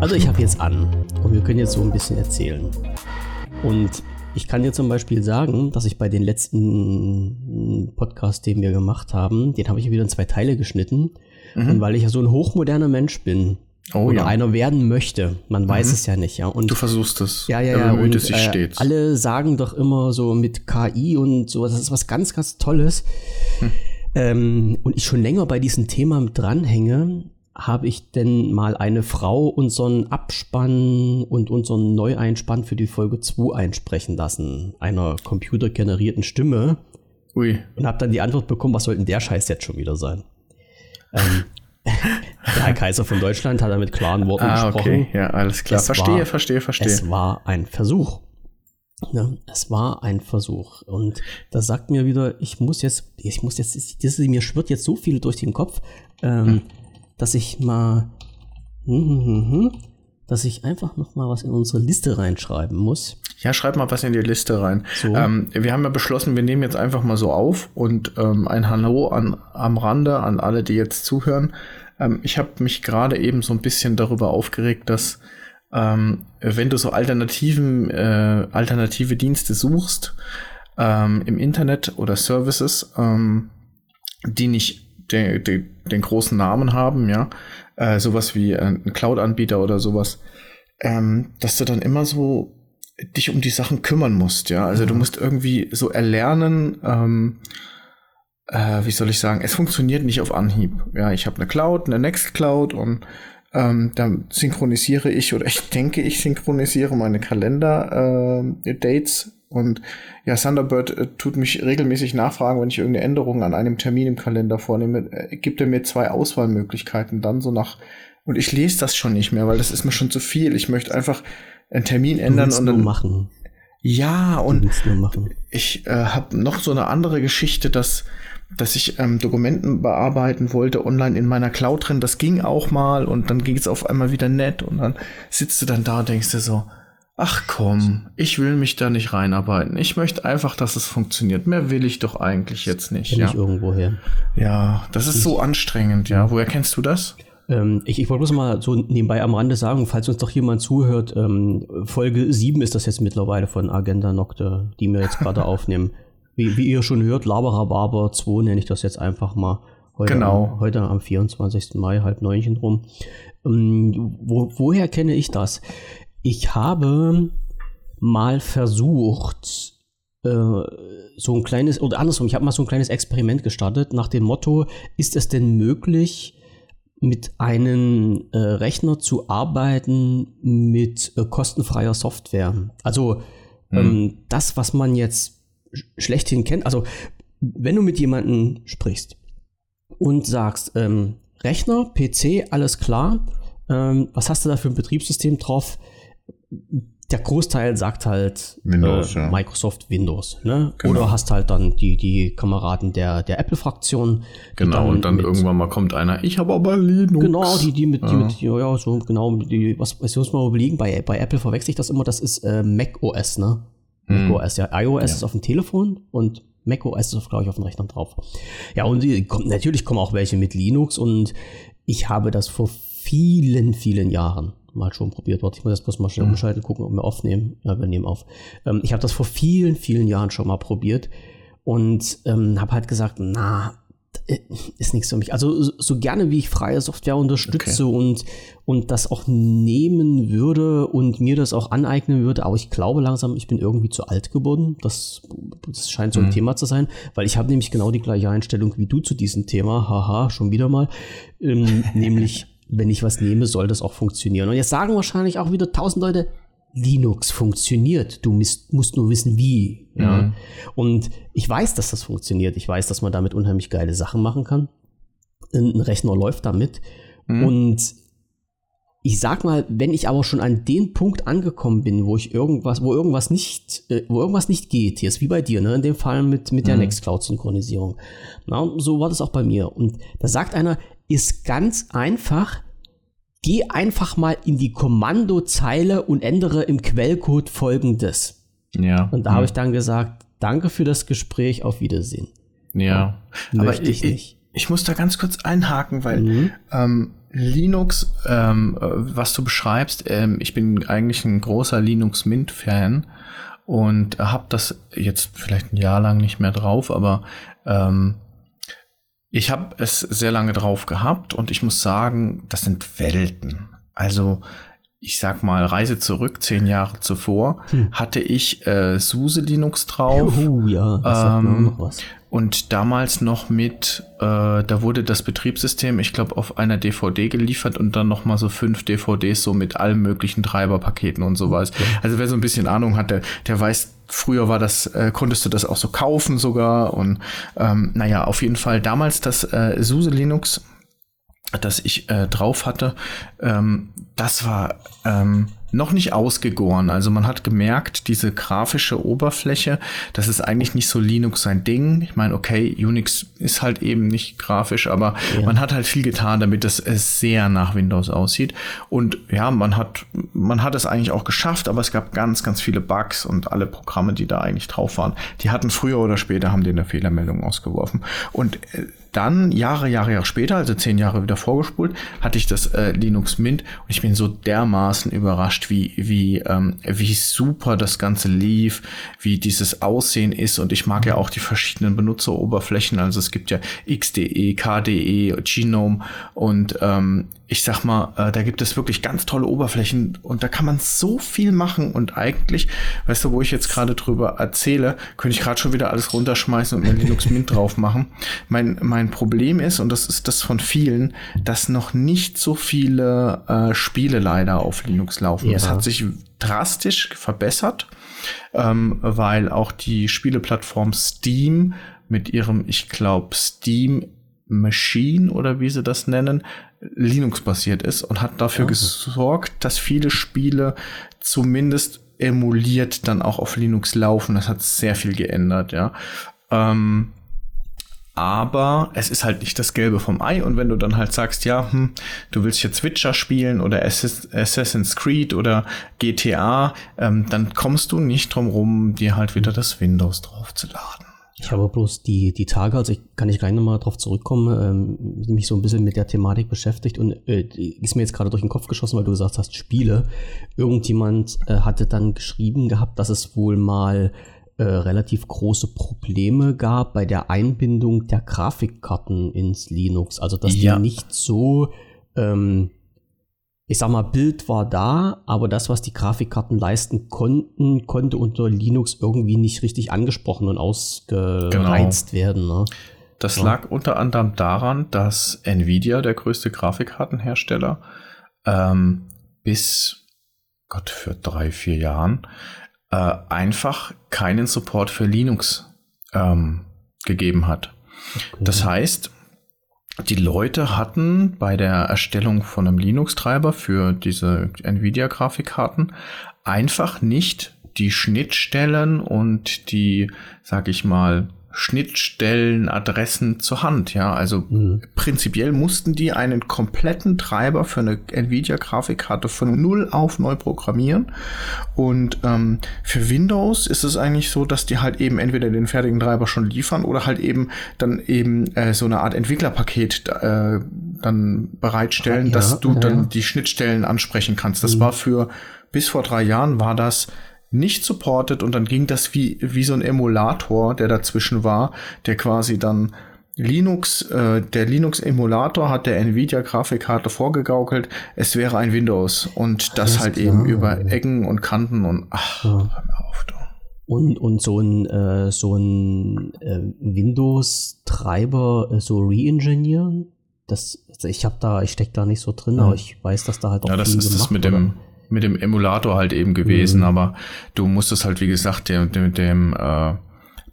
Also ich habe jetzt an und wir können jetzt so ein bisschen erzählen. Und ich kann dir zum Beispiel sagen, dass ich bei den letzten Podcast, den wir gemacht haben, den habe ich wieder in zwei Teile geschnitten. Mhm. Und weil ich ja so ein hochmoderner Mensch bin, oh, oder ja. einer werden möchte, man weiß mhm. es ja nicht, ja. Und du versuchst es. Ja, ja, ja. Und, es sich äh, stets. Alle sagen doch immer so mit KI und so, das ist was ganz, ganz Tolles. Hm. Ähm, und ich schon länger bei diesem Thema dranhänge, habe ich denn mal eine Frau unseren Abspann und unseren Neueinspann für die Folge 2 einsprechen lassen, einer computergenerierten Stimme. Ui. Und habe dann die Antwort bekommen, was soll denn der Scheiß jetzt schon wieder sein? Ähm, der Herr Kaiser von Deutschland hat da mit klaren Worten ah, gesprochen. Okay, ja, alles klar. Es verstehe, war, verstehe, verstehe. Es war ein Versuch. Ne? Es war ein Versuch. Und das sagt mir wieder, ich muss jetzt, ich muss jetzt, das, mir schwirrt jetzt so viel durch den Kopf. Ähm, hm dass ich mal, hm, hm, hm, dass ich einfach noch mal was in unsere Liste reinschreiben muss. Ja, schreib mal was in die Liste rein. So. Ähm, wir haben ja beschlossen, wir nehmen jetzt einfach mal so auf und ähm, ein Hallo an, am Rande an alle, die jetzt zuhören. Ähm, ich habe mich gerade eben so ein bisschen darüber aufgeregt, dass ähm, wenn du so alternativen, äh, alternative Dienste suchst ähm, im Internet oder Services, ähm, die nicht den, den, den großen Namen haben, ja, äh, sowas wie äh, ein Cloud-Anbieter oder sowas, ähm, dass du dann immer so dich um die Sachen kümmern musst, ja. Also mhm. du musst irgendwie so erlernen, ähm, äh, wie soll ich sagen, es funktioniert nicht auf Anhieb. Ja, ich habe eine Cloud, eine Nextcloud und ähm, dann synchronisiere ich oder ich denke, ich synchronisiere meine Kalender-Dates äh, und ja, Thunderbird äh, tut mich regelmäßig nachfragen, wenn ich irgendeine Änderung an einem Termin im Kalender vornehme, äh, gibt er mir zwei Auswahlmöglichkeiten dann so nach und ich lese das schon nicht mehr, weil das ist mir schon zu viel. Ich möchte einfach einen Termin ändern und dann machen. Ja, und ich äh, habe noch so eine andere Geschichte, dass dass ich ähm, Dokumenten bearbeiten wollte online in meiner Cloud drin. Das ging auch mal und dann ging es auf einmal wieder nett und dann sitzt du dann da und denkst dir so, Ach komm, ich will mich da nicht reinarbeiten. Ich möchte einfach, dass es funktioniert. Mehr will ich doch eigentlich jetzt nicht. ja. Ich irgendwo her. Ja, das ist so anstrengend, ja. Woher kennst du das? Ähm, ich, ich wollte bloß mal so nebenbei am Rande sagen, falls uns doch jemand zuhört, ähm, Folge 7 ist das jetzt mittlerweile von Agenda Nocte, die wir jetzt gerade aufnehmen. Wie, wie ihr schon hört, Laberababer 2 nenne ich das jetzt einfach mal. Heute, genau. heute am 24. Mai, halb neunchen rum. Ähm, wo, woher kenne ich das? Ich habe mal versucht, äh, so ein kleines, oder andersrum, ich habe mal so ein kleines Experiment gestartet nach dem Motto, ist es denn möglich, mit einem äh, Rechner zu arbeiten mit äh, kostenfreier Software? Also hm. ähm, das, was man jetzt schlechthin kennt, also wenn du mit jemandem sprichst und sagst, ähm, Rechner, PC, alles klar, ähm, was hast du da für ein Betriebssystem drauf? Der Großteil sagt halt Windows, äh, ja. Microsoft Windows, ne? Genau. Oder hast halt dann die, die Kameraden der, der Apple-Fraktion. Genau, und dann irgendwann mal kommt einer, ich habe aber Linux. Genau, die, die mit, ja. die mit, ja, so, genau, die, was, was muss man überlegen, bei, bei Apple verwechsel ich das immer, das ist äh, Mac OS, ne? Hm. Mac OS, ja. iOS ja. ist auf dem Telefon und Mac OS ist, glaube ich, auf dem Rechner drauf. Ja, und die, natürlich kommen auch welche mit Linux und ich habe das vor vielen, vielen Jahren mal schon probiert. Warte, ich muss jetzt bloß mal schnell mhm. umschalten, gucken, ob wir aufnehmen. Ja, wir nehmen auf. Ähm, ich habe das vor vielen, vielen Jahren schon mal probiert und ähm, habe halt gesagt, na, äh, ist nichts für mich. Also so gerne wie ich freie Software unterstütze okay. und, und das auch nehmen würde und mir das auch aneignen würde, aber ich glaube langsam, ich bin irgendwie zu alt geworden. Das, das scheint so ein mhm. Thema zu sein, weil ich habe nämlich genau die gleiche Einstellung wie du zu diesem Thema. Haha, schon wieder mal. Ähm, nämlich wenn ich was nehme, soll das auch funktionieren. Und jetzt sagen wahrscheinlich auch wieder tausend Leute, Linux funktioniert. Du musst nur wissen, wie. Ja. Mhm. Und ich weiß, dass das funktioniert. Ich weiß, dass man damit unheimlich geile Sachen machen kann. Ein Rechner läuft damit. Mhm. Und ich sag mal, wenn ich aber schon an den Punkt angekommen bin, wo ich irgendwas, wo irgendwas nicht, äh, wo irgendwas nicht geht, hier ist wie bei dir, ne, in dem Fall mit, mit der mhm. Nextcloud-Synchronisierung. so war das auch bei mir. Und da sagt einer, ist ganz einfach. Geh einfach mal in die Kommandozeile und ändere im Quellcode folgendes. Ja. Und da habe ich dann gesagt, danke für das Gespräch, auf Wiedersehen. Ja, aber ich, ich, nicht. Ich muss da ganz kurz einhaken, weil mhm. ähm, Linux, ähm, was du beschreibst, ähm, ich bin eigentlich ein großer Linux Mint Fan und habe das jetzt vielleicht ein Jahr lang nicht mehr drauf, aber ähm, ich habe es sehr lange drauf gehabt und ich muss sagen, das sind Welten. Also ich sag mal, Reise zurück, zehn Jahre zuvor, hm. hatte ich äh, SUSE Linux drauf. Uh, ja, das ähm, noch was. Und damals noch mit, äh, da wurde das Betriebssystem, ich glaube, auf einer DVD geliefert und dann noch mal so fünf DVDs so mit allen möglichen Treiberpaketen und sowas. Okay. Also wer so ein bisschen Ahnung hat, der, der weiß, früher war das, äh, konntest du das auch so kaufen sogar. Und ähm, naja, auf jeden Fall damals das äh, SUSE Linux das ich äh, drauf hatte, ähm, das war ähm, noch nicht ausgegoren. Also man hat gemerkt, diese grafische Oberfläche, das ist eigentlich nicht so Linux sein Ding. Ich meine, okay, Unix ist halt eben nicht grafisch, aber ja. man hat halt viel getan, damit es sehr nach Windows aussieht. Und ja, man hat, man hat es eigentlich auch geschafft, aber es gab ganz, ganz viele Bugs und alle Programme, die da eigentlich drauf waren, die hatten früher oder später haben die eine Fehlermeldung ausgeworfen. Und äh, dann, Jahre, Jahre, Jahre später, also zehn Jahre wieder vorgespult, hatte ich das äh, Linux Mint und ich bin so dermaßen überrascht, wie, wie, ähm, wie super das Ganze lief, wie dieses Aussehen ist. Und ich mag ja auch die verschiedenen Benutzeroberflächen, also es gibt ja XDE, KDE, Genome und ähm, ich sag mal, äh, da gibt es wirklich ganz tolle Oberflächen und da kann man so viel machen und eigentlich, weißt du, wo ich jetzt gerade drüber erzähle, könnte ich gerade schon wieder alles runterschmeißen und mir Linux Mint drauf machen. Mein, mein Problem ist, und das ist das von vielen, dass noch nicht so viele äh, Spiele leider auf Linux laufen. Es hat sich drastisch verbessert, ähm, weil auch die Spieleplattform Steam mit ihrem, ich glaube, Steam Machine oder wie sie das nennen, Linux-basiert ist und hat dafür okay. gesorgt, dass viele Spiele zumindest emuliert dann auch auf Linux laufen. Das hat sehr viel geändert, ja. Ähm, aber es ist halt nicht das Gelbe vom Ei. Und wenn du dann halt sagst, ja, hm, du willst jetzt Witcher spielen oder Assassin's Creed oder GTA, ähm, dann kommst du nicht drum rum, dir halt wieder das Windows draufzuladen. Ich habe bloß die, die Tage, also ich kann ich gleich nochmal drauf zurückkommen, ähm, mich so ein bisschen mit der Thematik beschäftigt und äh, ist mir jetzt gerade durch den Kopf geschossen, weil du gesagt hast, Spiele. Irgendjemand äh, hatte dann geschrieben gehabt, dass es wohl mal äh, relativ große Probleme gab bei der Einbindung der Grafikkarten ins Linux. Also dass ja. die nicht so ähm, ich sag mal, Bild war da, aber das, was die Grafikkarten leisten konnten, konnte unter Linux irgendwie nicht richtig angesprochen und ausgereizt genau. werden. Ne? Das ja. lag unter anderem daran, dass Nvidia, der größte Grafikkartenhersteller, ähm, bis Gott für drei, vier Jahren äh, einfach keinen Support für Linux ähm, gegeben hat. Okay. Das heißt, die Leute hatten bei der Erstellung von einem Linux-Treiber für diese Nvidia-Grafikkarten einfach nicht die Schnittstellen und die, sag ich mal, Schnittstellenadressen zur Hand. Ja, also mhm. prinzipiell mussten die einen kompletten Treiber für eine Nvidia-Grafikkarte von null auf neu programmieren. Und ähm, für Windows ist es eigentlich so, dass die halt eben entweder den fertigen Treiber schon liefern oder halt eben dann eben äh, so eine Art Entwicklerpaket äh, dann bereitstellen, ja, dass du ja. dann die Schnittstellen ansprechen kannst. Das mhm. war für bis vor drei Jahren war das nicht supported und dann ging das wie, wie so ein Emulator, der dazwischen war, der quasi dann Linux, äh, der Linux-Emulator hat der Nvidia-Grafikkarte vorgegaukelt, es wäre ein Windows und das, das halt klar. eben über Ecken und Kanten und ach, ja. hör mir auf, du. Und, und so ein, äh, so ein äh, Windows-Treiber äh, so re-engineeren, das, also ich habe da, ich stecke da nicht so drin, ja. aber ich weiß, dass da halt auch ja, das ist das mit dem, mit dem Emulator halt eben gewesen, mhm. aber du musstest halt, wie gesagt, dem, dem, dem äh,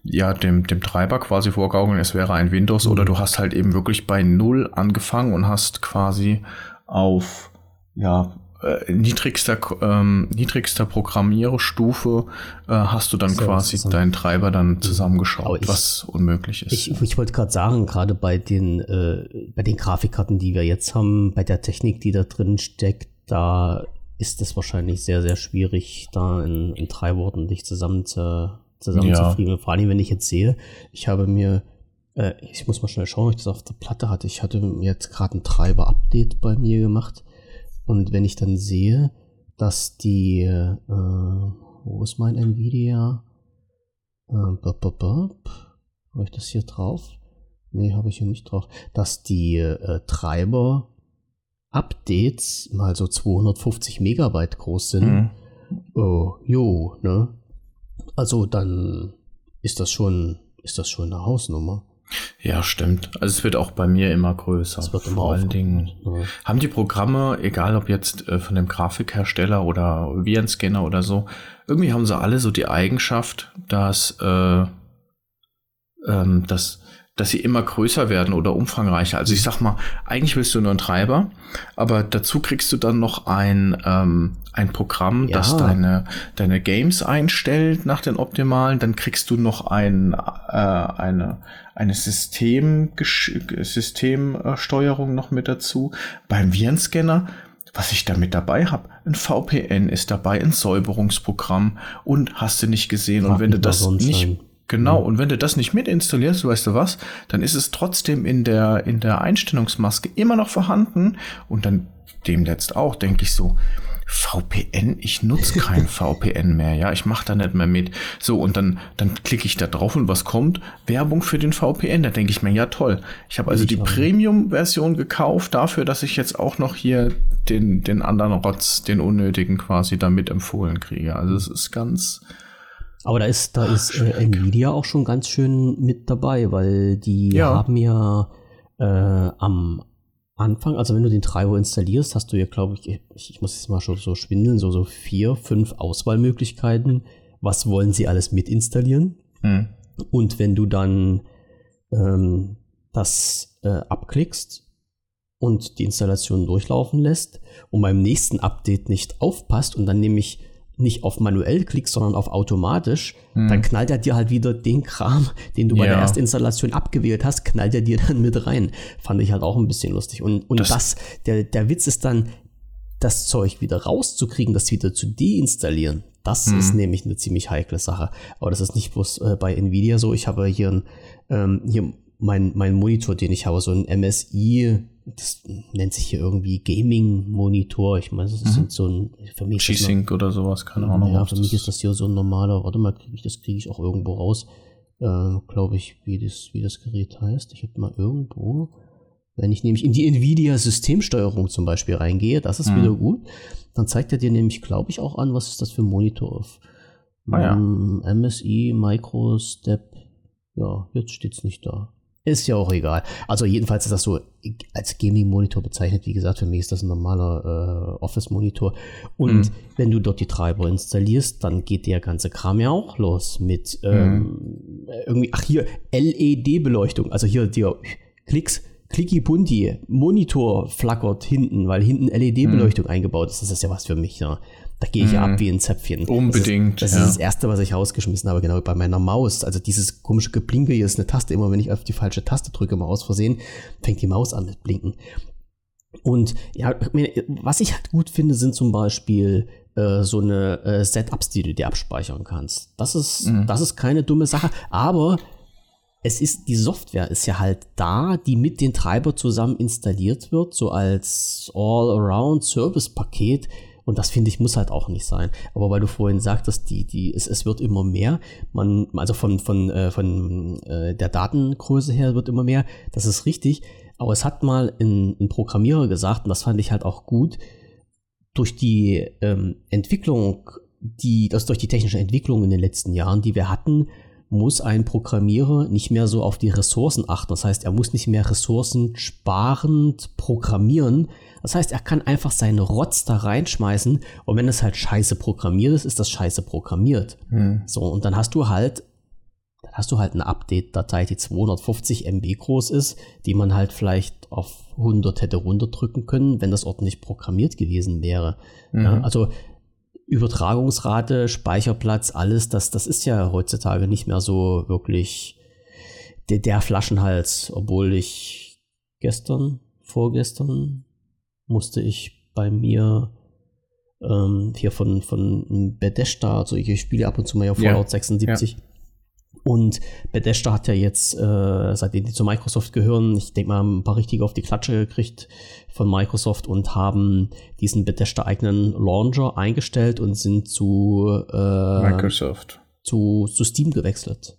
ja, dem, dem Treiber quasi vorgaukeln, es wäre ein Windows, mhm. oder du hast halt eben wirklich bei Null angefangen und hast quasi auf, ja, äh, niedrigster, ähm, niedrigster Programmierstufe äh, hast du dann so, quasi deinen Treiber dann mhm. zusammengeschraubt, ich, was unmöglich ist. Ich, ich wollte gerade sagen, gerade bei den, äh, bei den Grafikkarten, die wir jetzt haben, bei der Technik, die da drin steckt, da ist es wahrscheinlich sehr, sehr schwierig, da in, in drei Worten dich zusammen zu, zusammenzufrieden. Ja. Vor allem, wenn ich jetzt sehe, ich habe mir Äh, ich muss mal schnell schauen, ob ich das auf der Platte hatte. Ich hatte jetzt gerade ein Treiber-Update bei mir gemacht. Und wenn ich dann sehe, dass die, äh, wo ist mein Nvidia? Äh, Habe ich das hier drauf? Nee, habe ich hier nicht drauf. Dass die äh, Treiber Updates mal so 250 Megabyte groß sind. Mhm. Oh, jo, ne? Also dann ist das schon, ist das schon eine Hausnummer. Ja, stimmt. Also es wird auch bei mir immer größer. Es wird immer Vor allen Dingen ja. haben die Programme, egal ob jetzt äh, von dem Grafikhersteller oder Virenscanner oder so, irgendwie haben sie alle so die Eigenschaft, dass, äh, ähm, dass dass sie immer größer werden oder umfangreicher. Also ich sag mal, eigentlich willst du nur einen Treiber, aber dazu kriegst du dann noch ein, ähm, ein Programm, ja. das deine, deine Games einstellt nach den optimalen. Dann kriegst du noch ein, äh, eine, eine System, Systemsteuerung noch mit dazu. Beim Virenscanner was ich damit dabei habe. Ein VPN ist dabei, ein Säuberungsprogramm und hast du nicht gesehen. und wenn du das nicht, Genau, mhm. und wenn du das nicht mit installierst, weißt du was, dann ist es trotzdem in der, in der Einstellungsmaske immer noch vorhanden und dann demnächst auch, denke ich so, VPN, ich nutze kein VPN mehr, ja, ich mache da nicht mehr mit. So, und dann, dann klicke ich da drauf und was kommt? Werbung für den VPN. Da denke ich mir, ja toll. Ich habe also ich die Premium-Version gekauft dafür, dass ich jetzt auch noch hier den, den anderen Rotz, den unnötigen quasi damit empfohlen kriege. Also es ist ganz, aber da ist, da Ach, ist äh, Nvidia auch schon ganz schön mit dabei, weil die ja. haben ja äh, am Anfang, also wenn du den Treiber installierst, hast du ja, glaube ich, ich, ich, muss jetzt mal schon so schwindeln, so, so vier, fünf Auswahlmöglichkeiten. Was wollen sie alles mit installieren? Hm. Und wenn du dann ähm, das äh, abklickst und die Installation durchlaufen lässt und beim nächsten Update nicht aufpasst und dann nämlich nicht auf manuell klickst, sondern auf automatisch, hm. dann knallt er dir halt wieder den Kram, den du bei ja. der Erstinstallation abgewählt hast, knallt er dir dann mit rein. Fand ich halt auch ein bisschen lustig. Und, und das, das der, der Witz ist dann, das Zeug wieder rauszukriegen, das wieder zu deinstallieren. Das hm. ist nämlich eine ziemlich heikle Sache. Aber das ist nicht bloß äh, bei Nvidia so. Ich habe hier, ein, ähm, hier mein, mein Monitor, den ich habe, so ein MSI das nennt sich hier irgendwie Gaming-Monitor. Ich meine, das ist mhm. so ein, für mich G-Sync oder sowas, keine Ahnung. Ja, für mich ist das hier so ein normaler, warte mal, krieg ich, das kriege ich auch irgendwo raus, äh, glaube ich, wie das, wie das Gerät heißt. Ich habe mal irgendwo, wenn ich nämlich in die Nvidia-Systemsteuerung zum Beispiel reingehe, das ist mhm. wieder gut, dann zeigt er dir nämlich, glaube ich, auch an, was ist das für ein Monitor auf ah, ja. MSI, Microstep, ja, jetzt steht es nicht da. Ist ja auch egal. Also jedenfalls ist das so als Gaming-Monitor bezeichnet. Wie gesagt, für mich ist das ein normaler äh, Office-Monitor. Und mhm. wenn du dort die Treiber installierst, dann geht der ganze Kram ja auch los mit ähm, mhm. irgendwie, ach hier, LED-Beleuchtung. Also hier dir Klicks, Clicky Bunti, Monitor flackert hinten, weil hinten LED-Beleuchtung mhm. eingebaut ist. Das ist ja was für mich. Ja. Da gehe ich ja ab mhm. wie ein Zäpfchen. Unbedingt. Das, ist, das, ja. ist, das erste, was ich rausgeschmissen habe, genau wie bei meiner Maus. Also dieses komische Geblinke hier ist eine Taste. Immer wenn ich auf die falsche Taste drücke, mal aus Versehen, fängt die Maus an mit Blinken. Und ja, was ich halt gut finde, sind zum Beispiel äh, so eine äh, Setups, die du dir abspeichern kannst. Das ist, mhm. das ist keine dumme Sache, aber es ist, die Software ist ja halt da, die mit den Treiber zusammen installiert wird, so als All-Around-Service-Paket und das finde ich muss halt auch nicht sein. Aber weil du vorhin sagtest, die, die, es, es wird immer mehr, man, also von, von, äh, von äh, der Datengröße her wird immer mehr, das ist richtig. Aber es hat mal ein, ein Programmierer gesagt, und das fand ich halt auch gut, durch die ähm, Entwicklung, die, das durch die technische Entwicklung in den letzten Jahren, die wir hatten, muss ein Programmierer nicht mehr so auf die Ressourcen achten. Das heißt, er muss nicht mehr ressourcensparend programmieren, das heißt, er kann einfach seinen Rotz da reinschmeißen und wenn es halt scheiße programmiert ist, ist das scheiße programmiert. Hm. So, und dann hast du halt, dann hast du halt eine Update-Datei, die 250 MB groß ist, die man halt vielleicht auf 100 hätte runterdrücken können, wenn das ordentlich programmiert gewesen wäre. Mhm. Ja, also Übertragungsrate, Speicherplatz, alles, das, das ist ja heutzutage nicht mehr so wirklich der, der Flaschenhals, obwohl ich gestern, vorgestern musste ich bei mir ähm, hier von, von Bethesda, also ich spiele ab und zu mal ja Fallout ja, 76. Ja. Und Bethesda hat ja jetzt, äh, seitdem die zu Microsoft gehören, ich denke mal, ein paar richtige auf die Klatsche gekriegt von Microsoft und haben diesen Bethesda-eigenen Launcher eingestellt und sind zu äh, Microsoft. Zu, zu Steam gewechselt.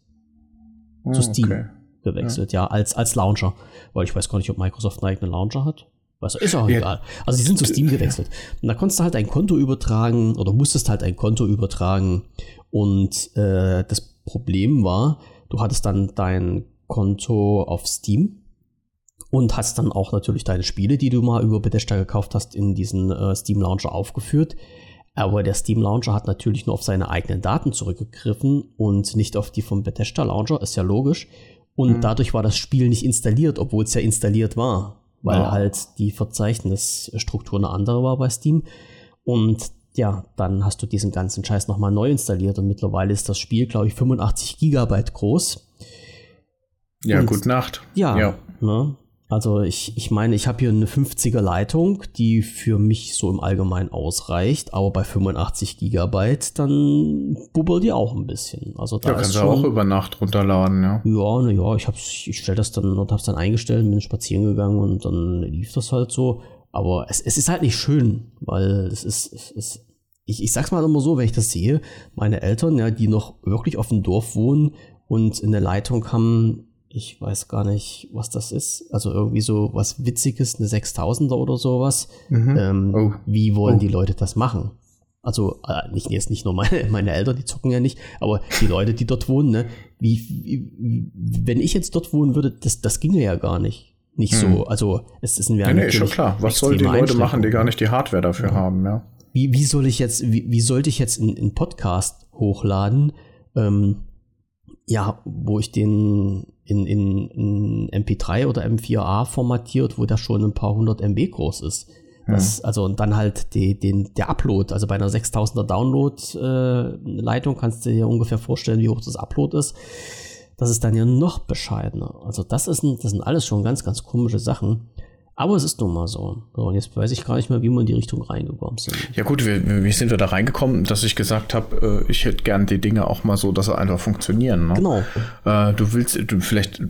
Oh, zu Steam okay. gewechselt, ja. ja, als, als Launcher. Weil ich weiß gar nicht, ob Microsoft einen eigenen Launcher hat. Was ist auch ja. egal. Also sie sind zu Steam gewechselt. Und da konntest du halt ein Konto übertragen oder musstest halt ein Konto übertragen. Und äh, das Problem war, du hattest dann dein Konto auf Steam und hast dann auch natürlich deine Spiele, die du mal über Bethesda gekauft hast, in diesen äh, Steam Launcher aufgeführt. Aber der Steam Launcher hat natürlich nur auf seine eigenen Daten zurückgegriffen und nicht auf die vom Bethesda Launcher, ist ja logisch. Und mhm. dadurch war das Spiel nicht installiert, obwohl es ja installiert war, weil ja. halt die Verzeichnisstruktur eine andere war bei Steam. Und ja, dann hast du diesen ganzen Scheiß nochmal neu installiert und mittlerweile ist das Spiel, glaube ich, 85 Gigabyte groß. Ja, und, gute Nacht. Ja, ja. Ne? Also ich, ich meine, ich habe hier eine 50er Leitung, die für mich so im Allgemeinen ausreicht, aber bei 85 Gigabyte, dann bubbelt die auch ein bisschen. Also da ja, kannst du auch über Nacht runterladen, ja. Ja, na ja, ich, ich stelle das dann und habe es dann eingestellt, bin spazieren gegangen und dann lief das halt so. Aber es, es ist halt nicht schön, weil es ist, es ist ich, ich sag's mal immer so, wenn ich das sehe, meine Eltern, ja, die noch wirklich auf dem Dorf wohnen und in der Leitung haben, ich weiß gar nicht, was das ist, also irgendwie so was Witziges, eine 6000er oder sowas. Mhm. Ähm, oh. Wie wollen oh. die Leute das machen? Also äh, nicht jetzt nicht nur meine, meine Eltern, die zocken ja nicht, aber die Leute, die dort wohnen, ne, wie, wie wenn ich jetzt dort wohnen würde, das, das ginge ja gar nicht nicht hm. so, also es ist ein nee, nee, schon klar. Was sollen die Leute machen, die gar nicht die Hardware dafür ja. haben, ja? Wie, wie soll ich jetzt, wie, wie sollte ich jetzt einen Podcast hochladen, ähm, ja, wo ich den in, in, in MP3 oder M4A formatiert, wo der schon ein paar hundert MB groß ist. Das, ja. Also und dann halt die, den, der Upload, also bei einer 6000er Download-Leitung äh, kannst du dir ungefähr vorstellen, wie hoch das Upload ist das ist dann ja noch bescheidener. Also das, ist ein, das sind alles schon ganz, ganz komische Sachen. Aber es ist nun mal so. so. Und jetzt weiß ich gar nicht mehr, wie wir in die Richtung reingekommen sind. Ja gut, wie, wie sind wir da reingekommen, dass ich gesagt habe, äh, ich hätte gern die Dinge auch mal so, dass sie einfach funktionieren. Ne? Genau. Äh, du willst, du vielleicht,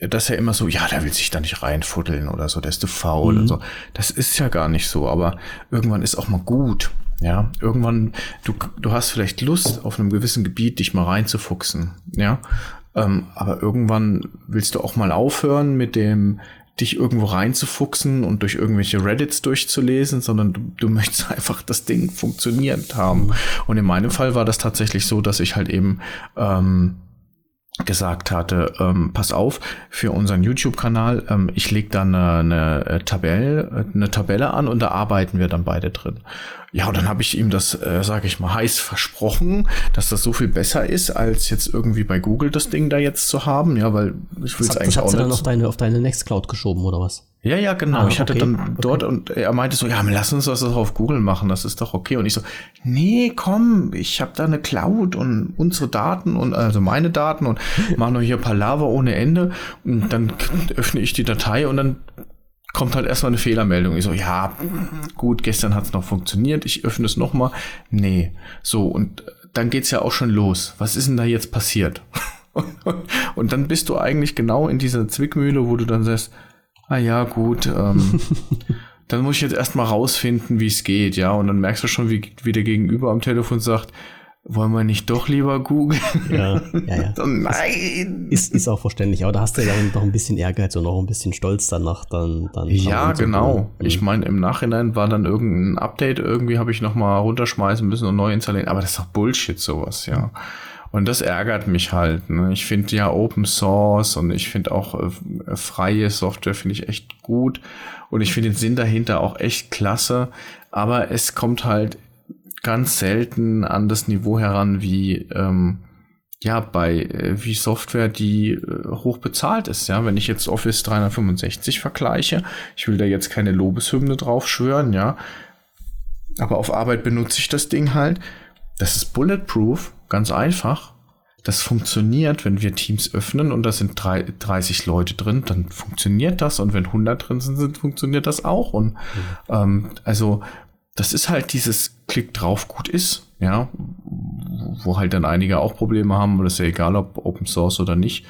das ist ja immer so, ja, der will sich da nicht reinfuddeln oder so, der ist zu faul mhm. und so. Das ist ja gar nicht so, aber irgendwann ist auch mal gut. Ja, irgendwann, du, du hast vielleicht Lust, auf einem gewissen Gebiet dich mal reinzufuchsen. Ja, ähm, aber irgendwann willst du auch mal aufhören mit dem, dich irgendwo reinzufuchsen und durch irgendwelche Reddits durchzulesen, sondern du, du möchtest einfach das Ding funktionierend haben. Und in meinem Fall war das tatsächlich so, dass ich halt eben ähm, gesagt hatte, ähm, pass auf, für unseren YouTube-Kanal, ähm, ich lege da eine, eine, äh, Tabelle, eine Tabelle an und da arbeiten wir dann beide drin. Ja, und dann habe ich ihm das, äh, sage ich mal, heiß versprochen, dass das so viel besser ist, als jetzt irgendwie bei Google das Ding da jetzt zu haben. Ja, weil ich will es eigentlich das auch nicht. dann auf deine, auf deine Nextcloud geschoben oder was? Ja, ja, genau. Ah, ich hatte okay. dann dort okay. und er meinte so, ja, lass uns das auf Google machen, das ist doch okay. Und ich so, nee, komm, ich habe da eine Cloud und unsere Daten und also meine Daten und mache noch hier Palaver ohne Ende. Und dann öffne ich die Datei und dann kommt halt erstmal eine Fehlermeldung. Ich so, ja, gut, gestern hat es noch funktioniert, ich öffne es nochmal. Nee. So, und dann geht's ja auch schon los. Was ist denn da jetzt passiert? und dann bist du eigentlich genau in dieser Zwickmühle, wo du dann sagst, ah ja, gut, ähm, dann muss ich jetzt erstmal rausfinden, wie es geht, ja. Und dann merkst du schon, wie, wie der Gegenüber am Telefon sagt, wollen wir nicht doch lieber googeln? Ja, ja, ja. nein! Ist, ist auch verständlich, aber da hast du ja noch ein bisschen Ehrgeiz und auch ein bisschen Stolz danach dann. dann ja, genau. Mhm. Ich meine, im Nachhinein war dann irgendein Update, irgendwie habe ich nochmal runterschmeißen müssen und neu installieren, aber das ist doch Bullshit, sowas, ja. Und das ärgert mich halt. Ne? Ich finde ja Open Source und ich finde auch äh, freie Software finde ich echt gut und ich finde den Sinn dahinter auch echt klasse. Aber es kommt halt ganz selten an das Niveau heran wie ähm, ja bei äh, wie Software, die äh, hoch bezahlt ist. Ja, wenn ich jetzt Office 365 vergleiche, ich will da jetzt keine Lobeshymne drauf schwören, ja, aber auf Arbeit benutze ich das Ding halt. Das ist bulletproof, ganz einfach. Das funktioniert, wenn wir Teams öffnen und da sind drei, 30 Leute drin, dann funktioniert das. Und wenn 100 drin sind, funktioniert das auch. Und mhm. ähm, also das ist halt dieses Klick drauf gut ist, ja, wo halt dann einige auch Probleme haben, oder ist ja egal, ob Open Source oder nicht,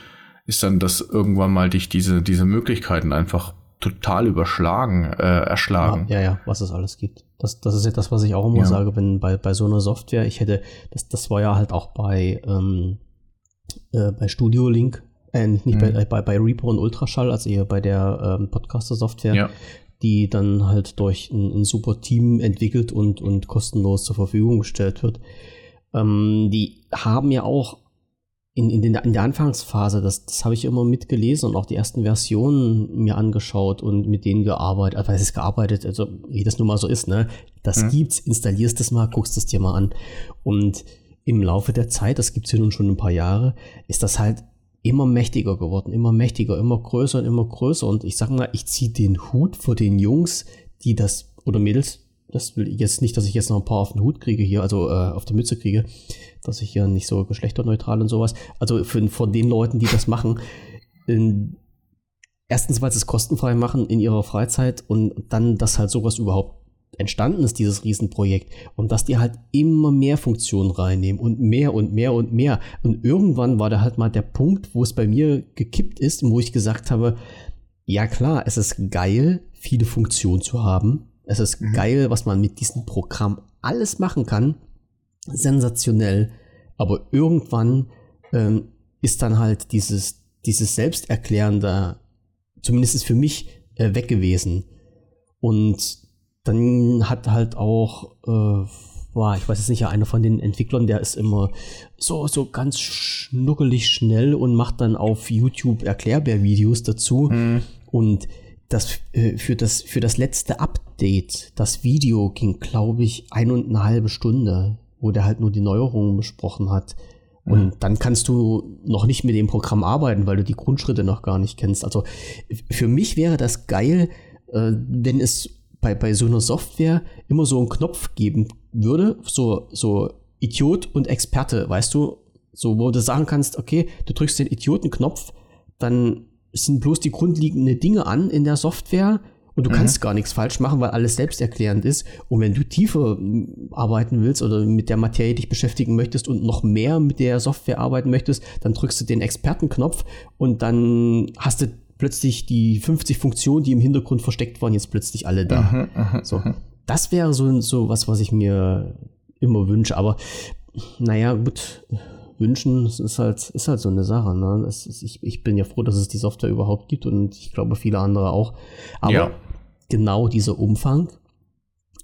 ist dann, dass irgendwann mal dich diese, diese Möglichkeiten einfach total überschlagen, äh, erschlagen. Ja, ja, was es alles gibt. Das, das ist ja das, was ich auch immer ja. sage, wenn bei, bei so einer Software, ich hätte, das, das war ja halt auch bei, ähm, äh, bei Studio Link, äh, nicht mhm. bei, bei, bei Reaper und Ultraschall, also eher bei der ähm, Podcaster-Software, ja. Die dann halt durch ein, ein, super Team entwickelt und, und kostenlos zur Verfügung gestellt wird. Ähm, die haben ja auch in, in, den, in der Anfangsphase, das, das habe ich immer mitgelesen und auch die ersten Versionen mir angeschaut und mit denen gearbeitet. Also, es ist gearbeitet, also wie das nun mal so ist, ne? Das mhm. gibt's, installierst es mal, guckst es dir mal an. Und im Laufe der Zeit, das gibt's ja nun schon ein paar Jahre, ist das halt immer mächtiger geworden, immer mächtiger, immer größer und immer größer. Und ich sag mal, ich ziehe den Hut vor den Jungs, die das, oder Mädels, das will ich jetzt nicht, dass ich jetzt noch ein paar auf den Hut kriege hier, also äh, auf der Mütze kriege, dass ich hier nicht so geschlechterneutral und sowas. Also für, von den Leuten, die das machen, in, erstens, weil sie es kostenfrei machen in ihrer Freizeit und dann, dass halt sowas überhaupt entstanden ist, dieses Riesenprojekt. Und dass die halt immer mehr Funktionen reinnehmen und mehr und mehr und mehr. Und irgendwann war da halt mal der Punkt, wo es bei mir gekippt ist, wo ich gesagt habe, ja klar, es ist geil, viele Funktionen zu haben. Es ist mhm. geil, was man mit diesem Programm alles machen kann sensationell, aber irgendwann ähm, ist dann halt dieses, dieses Selbsterklärende, zumindest für mich, äh, weg gewesen. Und dann hat halt auch, äh, war, ich weiß jetzt nicht, einer von den Entwicklern, der ist immer so, so ganz schnuckelig schnell und macht dann auf YouTube Erklärbär-Videos dazu. Mhm. Und das, äh, für das, für das letzte Update, das Video ging, glaube ich, ein und eine halbe Stunde wo der halt nur die Neuerungen besprochen hat. Und mhm. dann kannst du noch nicht mit dem Programm arbeiten, weil du die Grundschritte noch gar nicht kennst. Also für mich wäre das geil, äh, wenn es bei, bei so einer Software immer so einen Knopf geben würde, so, so Idiot und Experte, weißt du, so wo du sagen kannst, okay, du drückst den Idiotenknopf, dann sind bloß die grundlegenden Dinge an in der Software und du mhm. kannst gar nichts falsch machen, weil alles selbsterklärend ist. Und wenn du tiefer arbeiten willst oder mit der Materie dich beschäftigen möchtest und noch mehr mit der Software arbeiten möchtest, dann drückst du den Expertenknopf und dann hast du plötzlich die 50 Funktionen, die im Hintergrund versteckt waren, jetzt plötzlich alle da. Mhm, mhm so, mhm. das wäre so, so was, was ich mir immer wünsche. Aber naja, gut, wünschen, es ist halt, ist halt so eine Sache. Ne? Ist, ich, ich bin ja froh, dass es die Software überhaupt gibt und ich glaube viele andere auch. Aber ja. genau dieser Umfang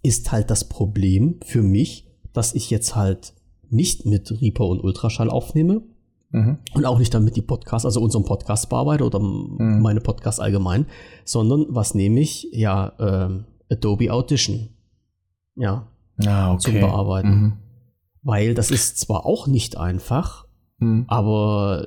ist halt das Problem für mich, dass ich jetzt halt nicht mit Reaper und Ultraschall aufnehme mhm. und auch nicht damit die Podcasts, also unseren Podcast bearbeite oder mhm. meine Podcasts allgemein, sondern was nehme ich? Ja, ähm, Adobe Audition. Ja, ah, okay. zum Bearbeiten. Mhm. Weil das ist zwar auch nicht einfach, mhm. aber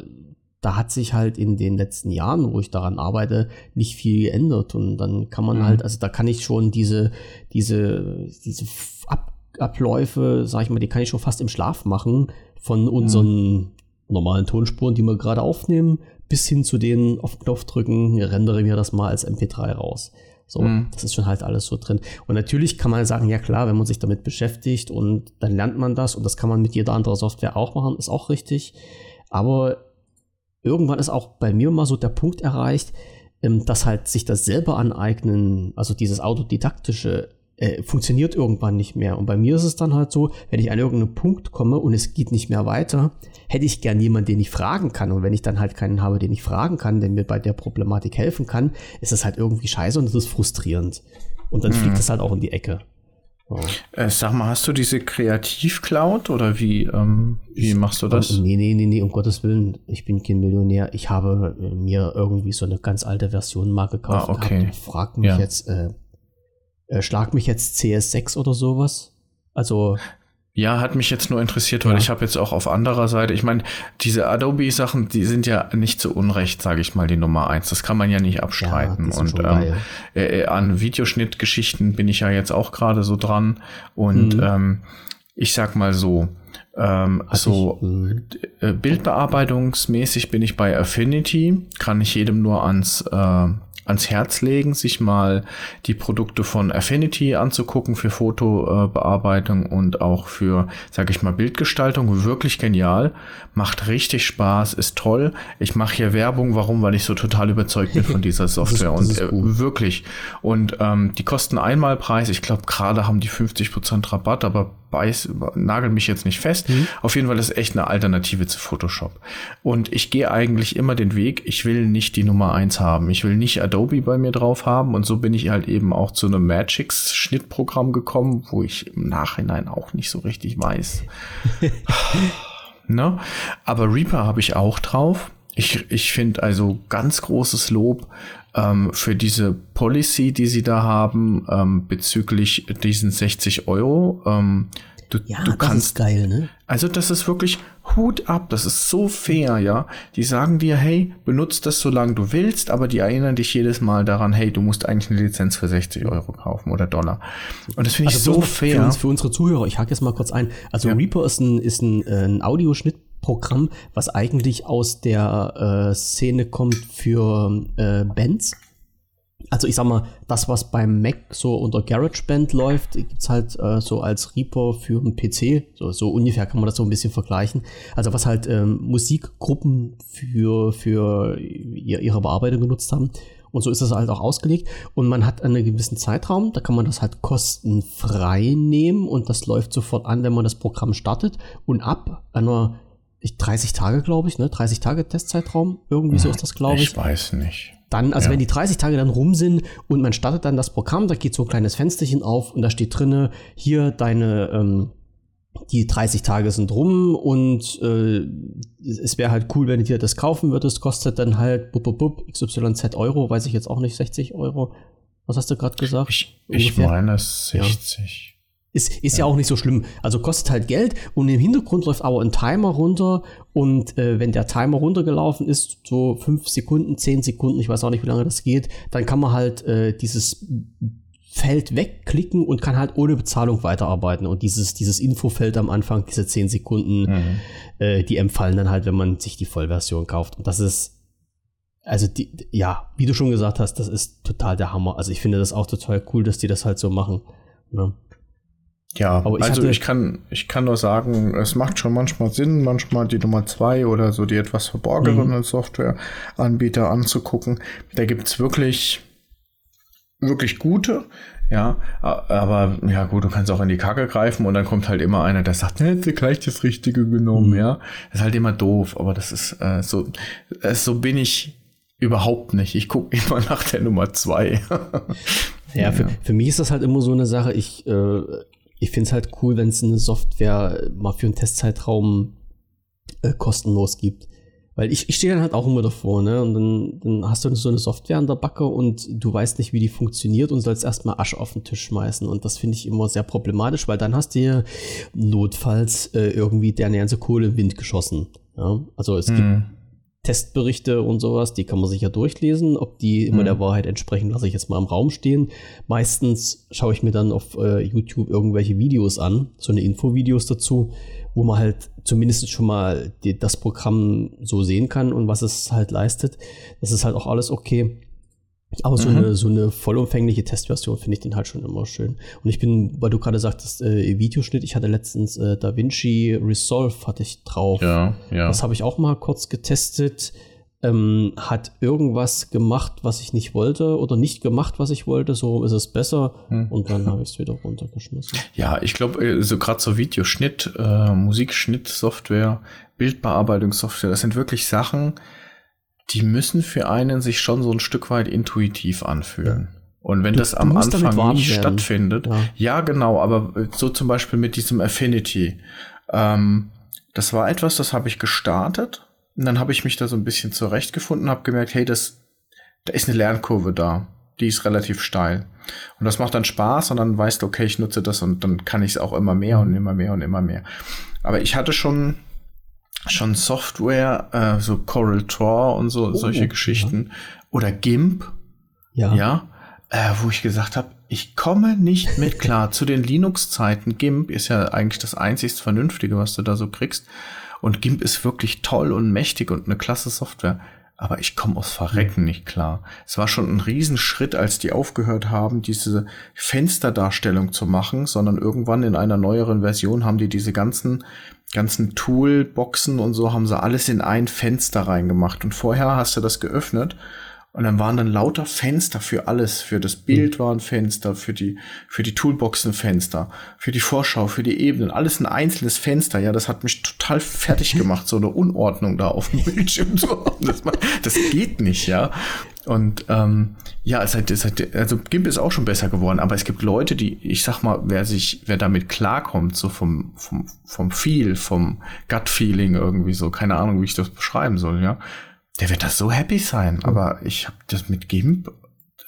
da hat sich halt in den letzten Jahren, wo ich daran arbeite, nicht viel geändert. Und dann kann man mhm. halt, also da kann ich schon diese, diese, diese Ab Abläufe, sag ich mal, die kann ich schon fast im Schlaf machen von unseren mhm. Normalen Tonspuren, die wir gerade aufnehmen, bis hin zu den auf Knopf drücken, rendere mir das mal als MP3 raus. So, mhm. das ist schon halt alles so drin. Und natürlich kann man sagen, ja klar, wenn man sich damit beschäftigt und dann lernt man das und das kann man mit jeder anderen Software auch machen, ist auch richtig. Aber irgendwann ist auch bei mir mal so der Punkt erreicht, ähm, dass halt sich das selber aneignen, also dieses autodidaktische, äh, funktioniert irgendwann nicht mehr. Und bei mir ist es dann halt so, wenn ich an irgendeinen Punkt komme und es geht nicht mehr weiter, hätte ich gern jemanden, den ich fragen kann. Und wenn ich dann halt keinen habe, den ich fragen kann, der mir bei der Problematik helfen kann, ist das halt irgendwie scheiße und das ist frustrierend. Und dann mhm. fliegt das halt auch in die Ecke. Oh. Äh, sag mal, hast du diese Kreativ-Cloud oder wie, ähm, wie machst du das? Nee, nee, nee, nee, um Gottes Willen, ich bin kein Millionär. Ich habe äh, mir irgendwie so eine ganz alte Version mal gekauft ah, okay. gehabt. Frag mich ja. jetzt, äh, äh, schlag mich jetzt CS6 oder sowas. Also. Ja, hat mich jetzt nur interessiert, weil ja. ich habe jetzt auch auf anderer Seite, ich meine, diese Adobe-Sachen, die sind ja nicht zu Unrecht, sage ich mal, die Nummer eins. Das kann man ja nicht abstreiten. Ja, und ähm, äh, äh, an Videoschnittgeschichten bin ich ja jetzt auch gerade so dran. Und mhm. ähm, ich sag mal so, ähm, so ich, mhm. äh, Bildbearbeitungsmäßig bin ich bei Affinity, kann ich jedem nur ans, äh, ans Herz legen, sich mal die Produkte von Affinity anzugucken für Fotobearbeitung und auch für, sage ich mal, Bildgestaltung. Wirklich genial, macht richtig Spaß, ist toll. Ich mache hier Werbung, warum? Weil ich so total überzeugt bin von dieser Software das ist, das und äh, wirklich. Und ähm, die kosten Einmalpreis. Ich glaube, gerade haben die 50% Rabatt, aber beiß, nagel mich jetzt nicht fest. Mhm. Auf jeden Fall ist echt eine Alternative zu Photoshop. Und ich gehe eigentlich immer den Weg, ich will nicht die Nummer eins haben. Ich will nicht Adobe bei mir drauf haben. Und so bin ich halt eben auch zu einem Magix Schnittprogramm gekommen, wo ich im Nachhinein auch nicht so richtig weiß. ne? Aber Reaper habe ich auch drauf. Ich, ich finde also ganz großes Lob ähm, für diese Policy, die sie da haben, ähm, bezüglich diesen 60 Euro. Ähm, du, ja, du kannst, ist geil, ne? Also das ist wirklich Hut ab, das ist so fair, ja. Die sagen dir, hey, benutzt das solange du willst, aber die erinnern dich jedes Mal daran, hey, du musst eigentlich eine Lizenz für 60 Euro kaufen oder Dollar. Und das finde ich also so fair. Für, uns, für unsere Zuhörer, ich hake jetzt mal kurz ein. Also ja. Reaper ist ein, ist ein, äh, ein Audioschnitt Programm, was eigentlich aus der äh, Szene kommt für äh, Bands. Also ich sag mal, das, was beim Mac so unter GarageBand läuft, gibt's halt äh, so als Reaper für einen PC. So, so ungefähr kann man das so ein bisschen vergleichen. Also was halt ähm, Musikgruppen für, für ihre Bearbeitung genutzt haben. Und so ist das halt auch ausgelegt. Und man hat einen gewissen Zeitraum, da kann man das halt kostenfrei nehmen und das läuft sofort an, wenn man das Programm startet. Und ab einer 30 Tage, glaube ich, ne? 30 Tage Testzeitraum. Irgendwie so ist das, glaube ich. Ich weiß nicht. Dann, also ja. wenn die 30 Tage dann rum sind und man startet dann das Programm, da geht so ein kleines Fensterchen auf und da steht drinne, hier deine, ähm, die 30 Tage sind rum und äh, es wäre halt cool, wenn du dir das kaufen würdest, kostet dann halt bub, bub, bub, XYZ Euro, weiß ich jetzt auch nicht, 60 Euro. Was hast du gerade gesagt? Ich, ich meine 60. Ja. Ist, ist ja. ja. auch nicht so schlimm. Also kostet halt Geld und im Hintergrund läuft aber ein Timer runter und äh, wenn der Timer runtergelaufen ist, so fünf Sekunden, zehn Sekunden, ich weiß auch nicht, wie lange das geht, dann kann man halt äh, dieses Feld wegklicken und kann halt ohne Bezahlung weiterarbeiten. Und dieses, dieses Infofeld am Anfang, diese zehn Sekunden, mhm. äh, die empfallen dann halt, wenn man sich die Vollversion kauft. Und das ist, also die, ja, wie du schon gesagt hast, das ist total der Hammer. Also ich finde das auch total cool, dass die das halt so machen. Ne? Ja, ich also ich kann, ich kann nur sagen, es macht schon manchmal Sinn, manchmal die Nummer zwei oder so die etwas verborgenen mhm. Softwareanbieter anzugucken. Da gibt's wirklich, wirklich gute, ja, aber ja gut, du kannst auch in die Kacke greifen und dann kommt halt immer einer, der sagt, hätte sie gleich das Richtige genommen, mhm. ja. Das ist halt immer doof, aber das ist äh, so, äh, so bin ich überhaupt nicht. Ich gucke immer nach der Nummer zwei. ja, für, für mich ist das halt immer so eine Sache, ich äh, ich finde es halt cool, wenn es eine Software mal für einen Testzeitraum äh, kostenlos gibt. Weil ich, ich stehe dann halt auch immer davor, ne? Und dann, dann hast du so eine Software an der Backe und du weißt nicht, wie die funktioniert und sollst erstmal Asche auf den Tisch schmeißen. Und das finde ich immer sehr problematisch, weil dann hast du ja notfalls äh, irgendwie der ganze Kohle im Wind geschossen. Ja? Also es hm. gibt Testberichte und sowas, die kann man sich ja durchlesen. Ob die immer mhm. der Wahrheit entsprechen, lasse ich jetzt mal im Raum stehen. Meistens schaue ich mir dann auf äh, YouTube irgendwelche Videos an, so eine Infovideos dazu, wo man halt zumindest schon mal die, das Programm so sehen kann und was es halt leistet. Das ist halt auch alles okay. Aber so, mhm. eine, so eine vollumfängliche Testversion finde ich dann halt schon immer schön. Und ich bin, weil du gerade sagtest, äh, Videoschnitt, ich hatte letztens äh, DaVinci Resolve hatte ich drauf. Ja, ja. Das habe ich auch mal kurz getestet. Ähm, hat irgendwas gemacht, was ich nicht wollte oder nicht gemacht, was ich wollte, so ist es besser hm. und dann habe ich es wieder runtergeschmissen. Ja, ich glaube, äh, so gerade so Videoschnitt, äh, Musikschnitt-Software, Bildbearbeitungssoftware, das sind wirklich Sachen, die müssen für einen sich schon so ein Stück weit intuitiv anfühlen. Ja. Und wenn du, das am Anfang nicht werden. stattfindet, ja. ja. genau, aber so zum Beispiel mit diesem Affinity. Ähm, das war etwas, das habe ich gestartet und dann habe ich mich da so ein bisschen zurechtgefunden, habe gemerkt, hey, das, da ist eine Lernkurve da, die ist relativ steil. Und das macht dann Spaß und dann weißt du, okay, ich nutze das und dann kann ich es auch immer mehr und immer mehr und immer mehr. Aber ich hatte schon schon Software, äh, so Coral Tor und so, oh, solche Geschichten. Ja. Oder GIMP. Ja. Ja. Äh, wo ich gesagt habe, ich komme nicht mit klar. Zu den Linux-Zeiten, GIMP ist ja eigentlich das einzigst Vernünftige, was du da so kriegst. Und GIMP ist wirklich toll und mächtig und eine klasse Software. aber ich komme aus Verrecken nicht klar. Es war schon ein Riesenschritt, als die aufgehört haben, diese Fensterdarstellung zu machen, sondern irgendwann in einer neueren Version haben die diese ganzen ganzen Toolboxen und so haben sie alles in ein Fenster reingemacht und vorher hast du das geöffnet und dann waren dann lauter Fenster für alles. Für das Bild waren Fenster, für die, für die Toolboxen Fenster, für die Vorschau, für die Ebenen. Alles ein einzelnes Fenster. Ja, das hat mich total fertig gemacht, so eine Unordnung da auf dem Bildschirm zu haben. Das, das geht nicht, ja. Und ähm, ja, es hat, es hat, also GIMP ist auch schon besser geworden, aber es gibt Leute, die, ich sag mal, wer sich, wer damit klarkommt, so vom, vom, vom Feel, vom Gut-Feeling irgendwie so, keine Ahnung, wie ich das beschreiben soll, ja der wird das so happy sein. Mhm. Aber ich habe das mit GIMP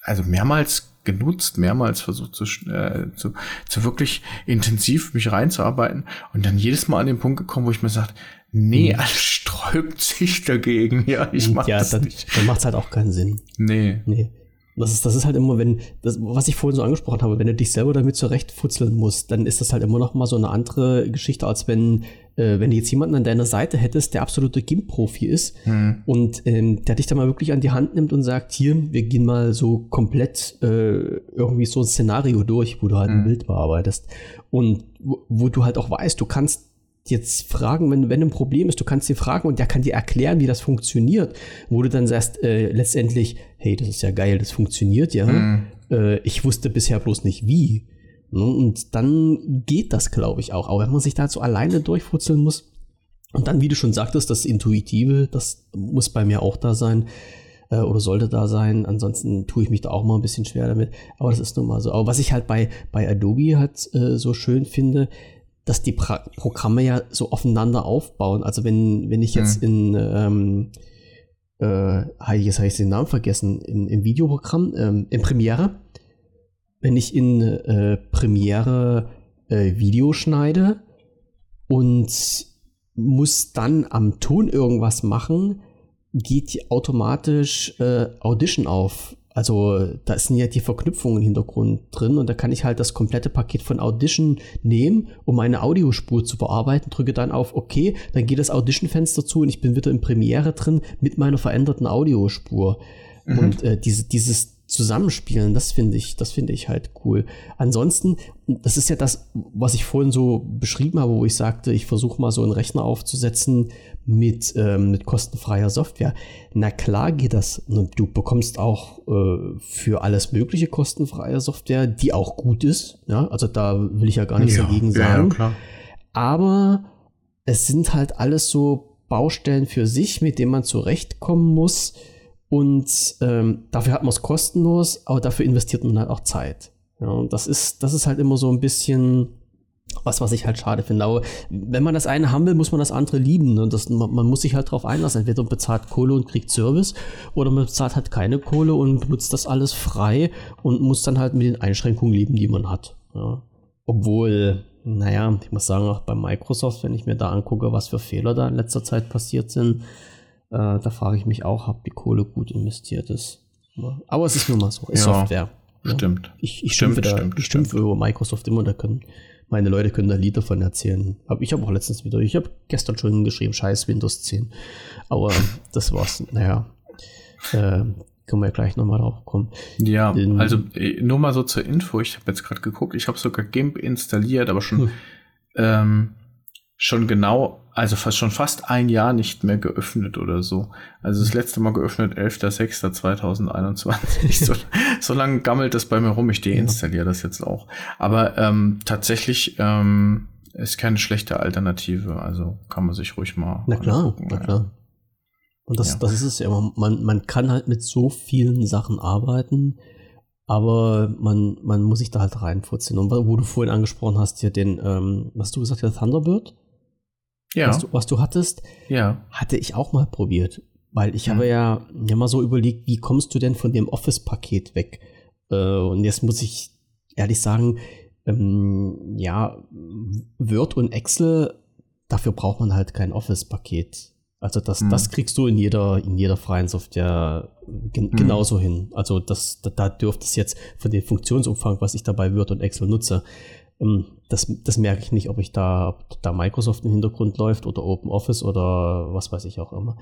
also mehrmals genutzt, mehrmals versucht zu, äh, zu, zu wirklich intensiv mich reinzuarbeiten und dann jedes Mal an den Punkt gekommen, wo ich mir sage, nee, mhm. alles sträubt sich dagegen. Ja, ich mach ja, das dann, nicht. Dann macht es halt auch keinen Sinn. Nee. Nee. Das ist, das ist halt immer, wenn, das, was ich vorhin so angesprochen habe, wenn du dich selber damit zurechtfutzeln musst, dann ist das halt immer noch mal so eine andere Geschichte, als wenn, äh, wenn du jetzt jemanden an deiner Seite hättest, der absolute GIMP-Profi ist hm. und ähm, der dich dann mal wirklich an die Hand nimmt und sagt, hier, wir gehen mal so komplett äh, irgendwie so ein Szenario durch, wo du halt hm. ein Bild bearbeitest und wo, wo du halt auch weißt, du kannst jetzt fragen, wenn, wenn ein Problem ist, du kannst ihn fragen und der kann dir erklären, wie das funktioniert, wo du dann sagst, äh, letztendlich, hey, das ist ja geil, das funktioniert ja. Mhm. Äh, ich wusste bisher bloß nicht wie. Ne, und dann geht das, glaube ich, auch. Aber wenn man sich da so alleine durchfutzeln muss, und dann, wie du schon sagtest, das Intuitive, das muss bei mir auch da sein äh, oder sollte da sein. Ansonsten tue ich mich da auch mal ein bisschen schwer damit. Aber das ist nun mal so. Aber was ich halt bei, bei Adobe halt äh, so schön finde, dass die pra Programme ja so aufeinander aufbauen. Also wenn, wenn ich jetzt mhm. in ähm, äh, jetzt habe ich den Namen vergessen, in, im Videoprogramm, ähm, in Premiere, wenn ich in äh, Premiere äh, Video schneide und muss dann am Ton irgendwas machen, geht automatisch äh, Audition auf. Also da sind ja die Verknüpfungen im Hintergrund drin und da kann ich halt das komplette Paket von Audition nehmen, um meine Audiospur zu bearbeiten, drücke dann auf OK, dann geht das Audition-Fenster zu und ich bin wieder in Premiere drin mit meiner veränderten Audiospur. Mhm. Und äh, diese, dieses Zusammenspielen, das finde ich, das finde ich halt cool. Ansonsten, das ist ja das, was ich vorhin so beschrieben habe, wo ich sagte, ich versuche mal so einen Rechner aufzusetzen mit, ähm, mit kostenfreier Software. Na klar geht das. Du bekommst auch äh, für alles mögliche kostenfreie Software, die auch gut ist. Ja, also da will ich ja gar nichts ja, dagegen sagen. Ja, klar. Aber es sind halt alles so Baustellen für sich, mit denen man zurechtkommen muss und ähm, dafür hat man es kostenlos, aber dafür investiert man halt auch Zeit. Ja, und das ist, das ist halt immer so ein bisschen was, was ich halt schade finde. Aber wenn man das eine haben will, muss man das andere lieben. Und das, man, man muss sich halt darauf einlassen. Entweder man bezahlt Kohle und kriegt Service oder man bezahlt halt keine Kohle und benutzt das alles frei und muss dann halt mit den Einschränkungen leben, die man hat. Ja. Obwohl, naja, ich muss sagen, auch bei Microsoft, wenn ich mir da angucke, was für Fehler da in letzter Zeit passiert sind, äh, da frage ich mich auch, ob die Kohle gut investiert ist. Aber es ist nun mal so, ist ja, Software. Stimmt. Ich, ich stimmt, schimpfe, da, stimmt, ich schimpfe über Microsoft immer, da können meine Leute können da Lied davon erzählen. Aber ich habe auch letztens wieder, ich habe gestern schon geschrieben, scheiß Windows 10. Aber das war's, naja. Äh, können wir gleich nochmal drauf kommen. Ja, In, also äh, nur mal so zur Info, ich habe jetzt gerade geguckt, ich habe sogar GIMP installiert, aber schon hm. ähm, schon genau, also fast schon fast ein Jahr nicht mehr geöffnet oder so. Also das letzte Mal geöffnet 11.06.2021. so, so lange gammelt das bei mir rum. Ich deinstalliere ja. das jetzt auch. Aber ähm, tatsächlich ähm, ist keine schlechte Alternative. Also kann man sich ruhig mal. Na klar, angucken, na klar. Und das, ja. das ist es ja. Man, man kann halt mit so vielen Sachen arbeiten, aber man, man muss sich da halt reinfurzeln. Und wo du vorhin angesprochen hast, hier den, ähm, was du gesagt hast, Thunderbird? Ja. was, du, was du hattest, ja. hatte ich auch mal probiert. Weil ich mhm. habe ja, ja mal so überlegt, wie kommst du denn von dem Office-Paket weg? Äh, und jetzt muss ich ehrlich sagen, ähm, ja, Word und Excel, dafür braucht man halt kein Office-Paket. Also das, mhm. das kriegst du in jeder, in jeder freien Software gen mhm. genauso hin. Also das, da, da dürfte es jetzt von dem Funktionsumfang, was ich dabei Word und Excel nutze, das, das merke ich nicht, ob ich da, ob da Microsoft im Hintergrund läuft oder OpenOffice oder was weiß ich auch immer.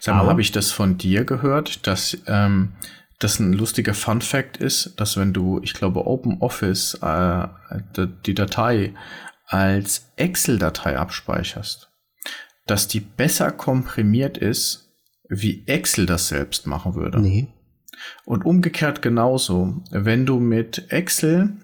Sag mal, habe ich das von dir gehört, dass ähm, das ein lustiger Fun Fact ist, dass wenn du, ich glaube, OpenOffice äh, die Datei als Excel-Datei abspeicherst, dass die besser komprimiert ist, wie Excel das selbst machen würde. Nee. Und umgekehrt genauso, wenn du mit Excel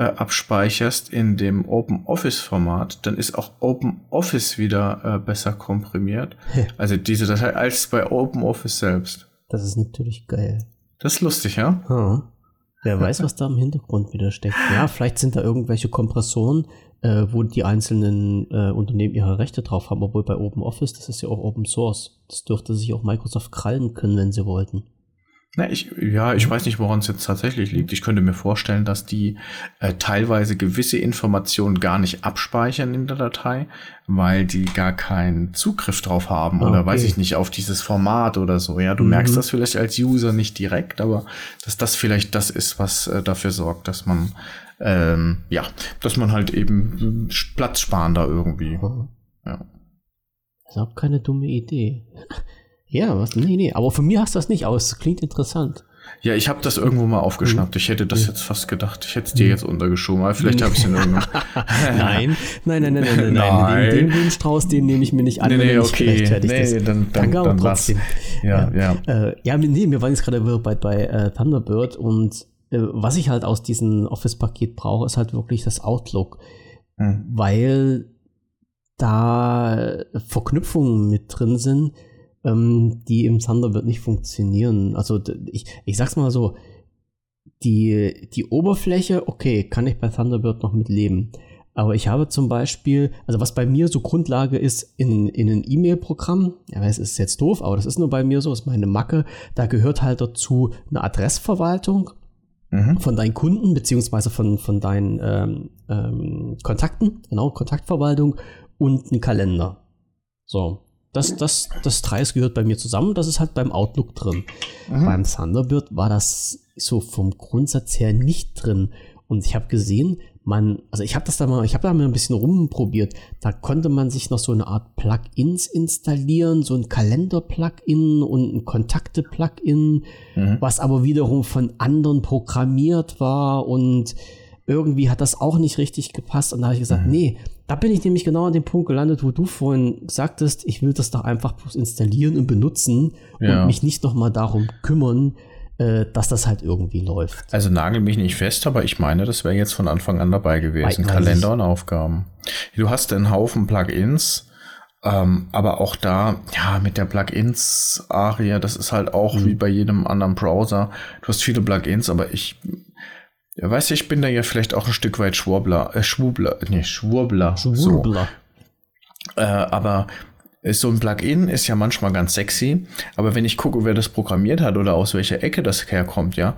äh, abspeicherst in dem OpenOffice-Format, dann ist auch OpenOffice wieder äh, besser komprimiert. also diese Datei als bei OpenOffice selbst. Das ist natürlich geil. Das ist lustig, ja? Hm. Wer weiß, was da im Hintergrund wieder steckt. Ja, vielleicht sind da irgendwelche Kompressoren, äh, wo die einzelnen äh, Unternehmen ihre Rechte drauf haben, obwohl bei OpenOffice, das ist ja auch Open Source. Das dürfte sich auch Microsoft krallen können, wenn sie wollten. Na, ich, ja, ich weiß nicht, woran es jetzt tatsächlich liegt. Ich könnte mir vorstellen, dass die äh, teilweise gewisse Informationen gar nicht abspeichern in der Datei, weil die gar keinen Zugriff drauf haben okay. oder weiß ich nicht, auf dieses Format oder so. Ja, du mhm. merkst das vielleicht als User nicht direkt, aber dass das vielleicht das ist, was äh, dafür sorgt, dass man ähm, ja, dass man halt eben Platz sparen da irgendwie. Mhm. Ja. Das ist auch keine dumme Idee. Ja, was? Nee, nee. Aber von mir hast du das nicht aus. Klingt interessant. Ja, ich habe das irgendwo mal aufgeschnappt. Ich hätte das jetzt fast gedacht. Ich hätte es dir jetzt untergeschoben, aber vielleicht habe ich es in irgendwo. nein, nein, nein, nein, nein, nein. Den, Wunschstrauß, den nehme ich mir nicht an. Nee, nee, okay. Nee, dann, dann, dann, trotzdem. Ja, ja. Ja, äh, ja nee, wir waren jetzt gerade bei, bei äh, Thunderbird und äh, was ich halt aus diesem Office-Paket brauche, ist halt wirklich das Outlook. Hm. Weil da Verknüpfungen mit drin sind, ähm, die im Thunderbird nicht funktionieren. Also ich, ich sag's mal so, die, die Oberfläche, okay, kann ich bei Thunderbird noch mit leben. Aber ich habe zum Beispiel, also was bei mir so Grundlage ist in, in ein E-Mail-Programm, ja, es ist jetzt doof, aber das ist nur bei mir so, ist meine Macke, da gehört halt dazu eine Adressverwaltung mhm. von deinen Kunden, beziehungsweise von, von deinen ähm, ähm, Kontakten, genau, Kontaktverwaltung und ein Kalender. So, das, das, das Dreis gehört bei mir zusammen. Das ist halt beim Outlook drin. Mhm. Beim Thunderbird war das so vom Grundsatz her nicht drin. Und ich habe gesehen, man, also ich habe das da mal, ich habe da mal ein bisschen rumprobiert. Da konnte man sich noch so eine Art Plugins installieren, so ein Kalender-Plugin und ein Kontakte-Plugin, mhm. was aber wiederum von anderen programmiert war und irgendwie hat das auch nicht richtig gepasst. Und da habe ich gesagt, mhm. nee, da bin ich nämlich genau an dem Punkt gelandet, wo du vorhin sagtest, ich will das doch einfach bloß installieren und benutzen ja. und mich nicht nochmal darum kümmern, äh, dass das halt irgendwie läuft. Also nagel mich nicht fest, aber ich meine, das wäre jetzt von Anfang an dabei gewesen. Weiß Kalender und Aufgaben. Du hast einen Haufen Plugins. Ähm, aber auch da, ja, mit der Plugins-Aria, das ist halt auch mhm. wie bei jedem anderen Browser. Du hast viele Plugins, aber ich ja, weißt du, ich bin da ja vielleicht auch ein Stück weit Schwurbler, äh, Schwurbler, nee, Schwurbler. Schwurbler. So. Äh, aber so ein Plugin ist ja manchmal ganz sexy, aber wenn ich gucke, wer das programmiert hat oder aus welcher Ecke das herkommt, ja,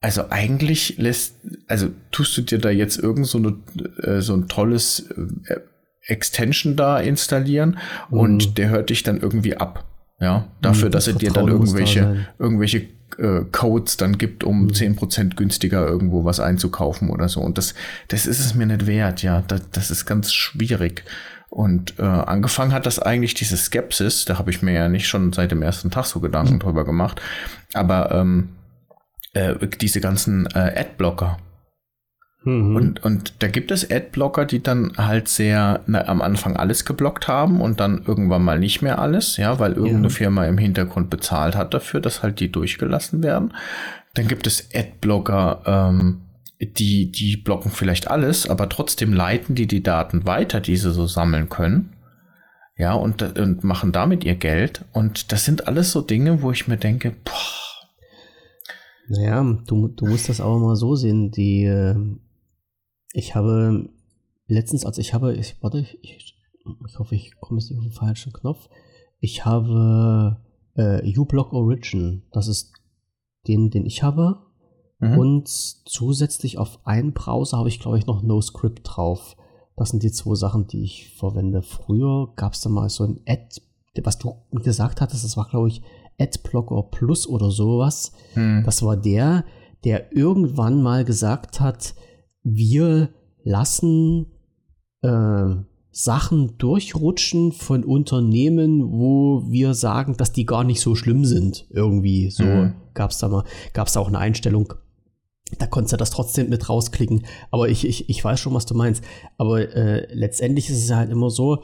also eigentlich lässt, also tust du dir da jetzt irgend so, eine, äh, so ein tolles äh, Extension da installieren mhm. und der hört dich dann irgendwie ab. Ja, dafür, mhm, das dass er dir dann irgendwelche, da irgendwelche äh, Codes dann gibt, um mhm. 10% günstiger irgendwo was einzukaufen oder so. Und das, das ist es mir nicht wert, ja. Das, das ist ganz schwierig. Und äh, angefangen hat das eigentlich diese Skepsis, da habe ich mir ja nicht schon seit dem ersten Tag so Gedanken mhm. drüber gemacht. Aber ähm, äh, diese ganzen äh, Adblocker, Mhm. Und, und da gibt es Adblocker, die dann halt sehr na, am Anfang alles geblockt haben und dann irgendwann mal nicht mehr alles, ja, weil irgendeine ja. Firma im Hintergrund bezahlt hat dafür, dass halt die durchgelassen werden. Dann gibt es Adblocker, ähm, die, die blocken vielleicht alles, aber trotzdem leiten die die Daten weiter, die sie so sammeln können. Ja, und, und machen damit ihr Geld. Und das sind alles so Dinge, wo ich mir denke, boah. Naja, du, du musst das auch mal so sehen. Die, äh, ich habe letztens, also ich habe, ich, warte, ich, ich hoffe, ich komme jetzt nicht auf den falschen Knopf. Ich habe äh, uBlock Origin, das ist den, den ich habe. Mhm. Und zusätzlich auf einen Browser habe ich, glaube ich, noch NoScript drauf. Das sind die zwei Sachen, die ich verwende. Früher gab es da mal so ein Ad, was du gesagt hattest, das war, glaube ich, Adblocker Plus oder sowas. Mhm. Das war der, der irgendwann mal gesagt hat, wir lassen äh, Sachen durchrutschen von Unternehmen, wo wir sagen, dass die gar nicht so schlimm sind. Irgendwie so mhm. gab es da mal, gab es da auch eine Einstellung. Da konntest du das trotzdem mit rausklicken. Aber ich, ich, ich weiß schon, was du meinst. Aber äh, letztendlich ist es halt immer so,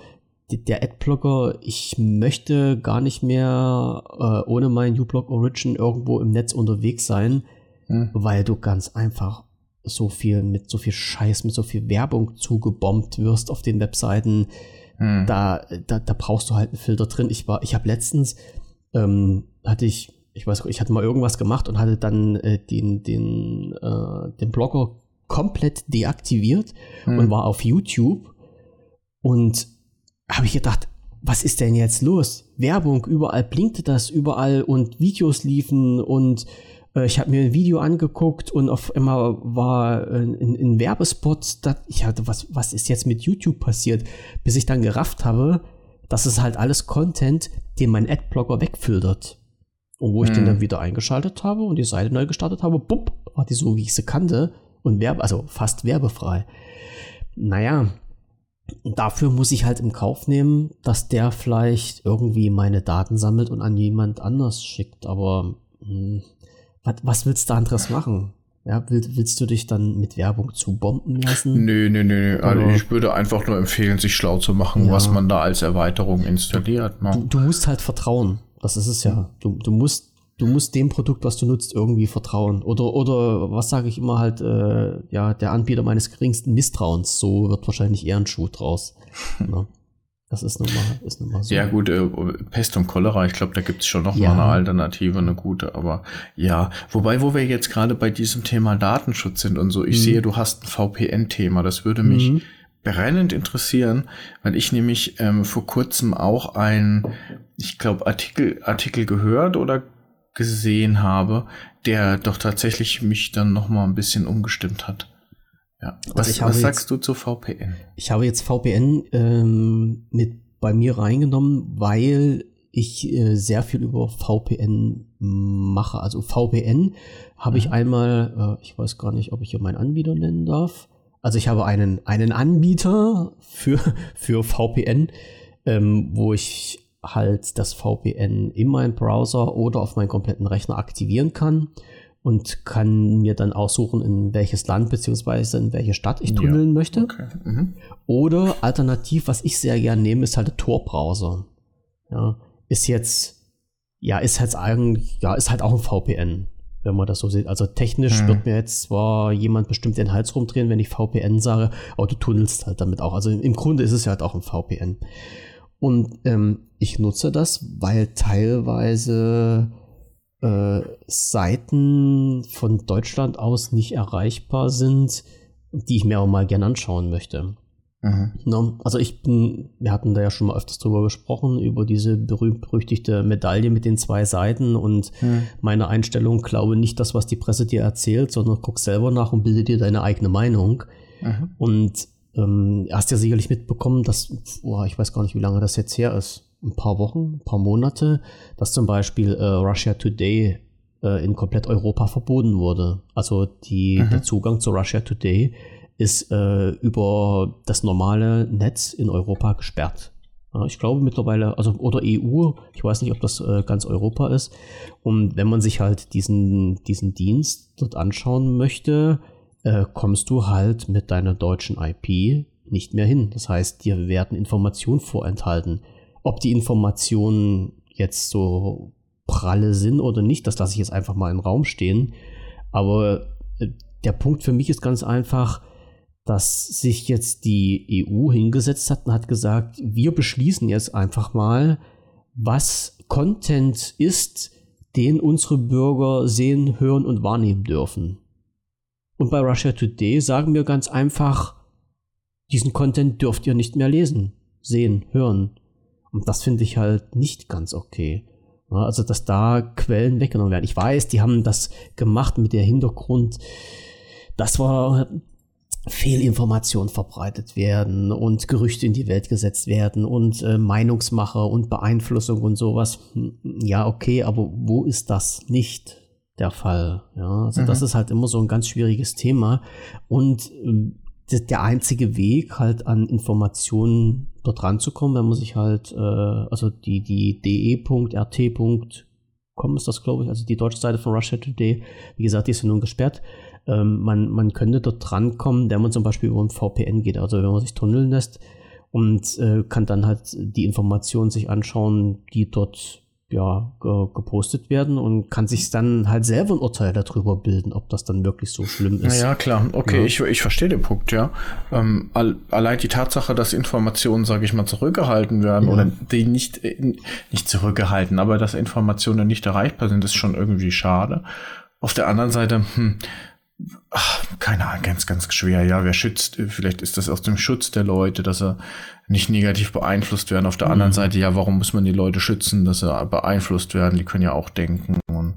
der Adblocker, ich möchte gar nicht mehr äh, ohne mein uBlock Origin irgendwo im Netz unterwegs sein, mhm. weil du ganz einfach so viel mit so viel Scheiß, mit so viel Werbung zugebombt wirst auf den Webseiten. Hm. Da, da, da brauchst du halt einen Filter drin. Ich war, ich habe letztens, ähm, hatte ich, ich weiß, ich hatte mal irgendwas gemacht und hatte dann äh, den, den, äh, den Blogger komplett deaktiviert hm. und war auf YouTube und habe ich gedacht, was ist denn jetzt los? Werbung, überall blinkte das, überall und Videos liefen und äh, ich habe mir ein Video angeguckt und auf einmal war ein, ein Werbespot. Da, ich hatte, was, was ist jetzt mit YouTube passiert? Bis ich dann gerafft habe, das ist halt alles Content, den mein Adblocker wegfiltert. Und wo ich den hm. dann wieder eingeschaltet habe und die Seite neu gestartet habe, bupp, war die so, wie ich sie kannte und werbe, also fast werbefrei. Naja, dafür muss ich halt im Kauf nehmen, dass der vielleicht irgendwie meine Daten sammelt und an jemand anders schickt. Aber mh, hm, was, was willst du anderes machen? Ja, willst, willst du dich dann mit Werbung zu bomben lassen? Nö, nö, nö. Also ich würde einfach nur empfehlen, sich schlau zu machen, ja. was man da als Erweiterung installiert. Ne? Du, du, musst halt vertrauen. Das ist es ja. Du, du musst du musst dem Produkt, was du nutzt, irgendwie vertrauen. Oder, oder was sage ich immer halt, äh, ja, der Anbieter meines geringsten Misstrauens. So wird wahrscheinlich eher ein Schuh draus. ne? Das ist nun mal, ist nun mal so. Ja, gut, äh, Pest und Cholera, ich glaube, da gibt es schon noch ja. mal eine Alternative, eine gute, aber ja. Wobei, wo wir jetzt gerade bei diesem Thema Datenschutz sind und so, ich mhm. sehe, du hast ein VPN-Thema, das würde mich mhm. brennend interessieren, weil ich nämlich ähm, vor kurzem auch ein, ich glaube, Artikel, Artikel gehört oder gesehen habe, der doch tatsächlich mich dann noch mal ein bisschen umgestimmt hat. Ja. Also was, was sagst jetzt, du zu VPN? Ich habe jetzt VPN ähm, mit bei mir reingenommen, weil ich äh, sehr viel über VPN mache. Also VPN habe ich mhm. einmal, äh, ich weiß gar nicht, ob ich hier meinen Anbieter nennen darf. Also ich habe einen, einen Anbieter für, für VPN, ähm, wo ich halt das VPN in meinem Browser oder auf meinen kompletten Rechner aktivieren kann und kann mir dann aussuchen, in welches Land bzw. in welche Stadt ich tunneln ja. möchte. Okay. Mhm. Oder alternativ, was ich sehr gerne nehme, ist halt der Tor-Browser. Ja, ist jetzt, ja, ist halt eigentlich, ja, ist halt auch ein VPN, wenn man das so sieht. Also technisch mhm. wird mir jetzt zwar jemand bestimmt den Hals rumdrehen, wenn ich VPN sage, aber du tunnelst halt damit auch. Also im Grunde ist es ja halt auch ein VPN. Und ähm, ich nutze das, weil teilweise äh, Seiten von Deutschland aus nicht erreichbar sind, die ich mir auch mal gerne anschauen möchte. Mhm. No, also ich bin, wir hatten da ja schon mal öfters drüber gesprochen, über diese berühmt-berüchtigte Medaille mit den zwei Seiten und mhm. meine Einstellung, glaube nicht das, was die Presse dir erzählt, sondern guck selber nach und bilde dir deine eigene Meinung. Mhm. Und ähm, hast ja sicherlich mitbekommen, dass, boah, ich weiß gar nicht, wie lange das jetzt her ist ein paar Wochen, ein paar Monate, dass zum Beispiel äh, Russia Today äh, in komplett Europa verboten wurde. Also die, mhm. der Zugang zu Russia Today ist äh, über das normale Netz in Europa gesperrt. Ja, ich glaube mittlerweile, also oder EU, ich weiß nicht, ob das äh, ganz Europa ist. Und wenn man sich halt diesen, diesen Dienst dort anschauen möchte, äh, kommst du halt mit deiner deutschen IP nicht mehr hin. Das heißt, dir werden Informationen vorenthalten. Ob die Informationen jetzt so pralle sind oder nicht, das lasse ich jetzt einfach mal im Raum stehen. Aber äh, der Punkt für mich ist ganz einfach, dass sich jetzt die EU hingesetzt hat und hat gesagt, wir beschließen jetzt einfach mal, was Content ist, den unsere Bürger sehen, hören und wahrnehmen dürfen. Und bei Russia Today sagen wir ganz einfach, diesen Content dürft ihr nicht mehr lesen, sehen, hören. Und das finde ich halt nicht ganz okay. Also, dass da Quellen weggenommen werden. Ich weiß, die haben das gemacht mit der Hintergrund, dass war Fehlinformationen verbreitet werden und Gerüchte in die Welt gesetzt werden und äh, Meinungsmache und Beeinflussung und sowas. Ja, okay, aber wo ist das nicht der Fall? Ja, also mhm. das ist halt immer so ein ganz schwieriges Thema und äh, der einzige Weg, halt an Informationen dort ranzukommen, wenn man sich halt, äh, also die, die de.rt.com ist das, glaube ich, also die deutsche Seite von Russia Today, wie gesagt, die ist ja nun gesperrt. Ähm, man, man könnte dort drankommen, wenn man zum Beispiel über ein VPN geht, also wenn man sich tunneln lässt und äh, kann dann halt die Informationen sich anschauen, die dort ja, ge gepostet werden und kann sich dann halt selber ein Urteil darüber bilden, ob das dann wirklich so schlimm ist. Ja, klar. Okay, ja. ich, ich verstehe den Punkt, ja. Ähm, all, allein die Tatsache, dass Informationen, sage ich mal, zurückgehalten werden ja. oder die nicht, äh, nicht zurückgehalten, aber dass Informationen nicht erreichbar sind, ist schon irgendwie schade. Auf der anderen Seite, hm, ach, keine Ahnung, ganz, ganz schwer. Ja, wer schützt, vielleicht ist das aus dem Schutz der Leute, dass er nicht negativ beeinflusst werden. Auf der mhm. anderen Seite, ja, warum muss man die Leute schützen, dass sie beeinflusst werden? Die können ja auch denken. Und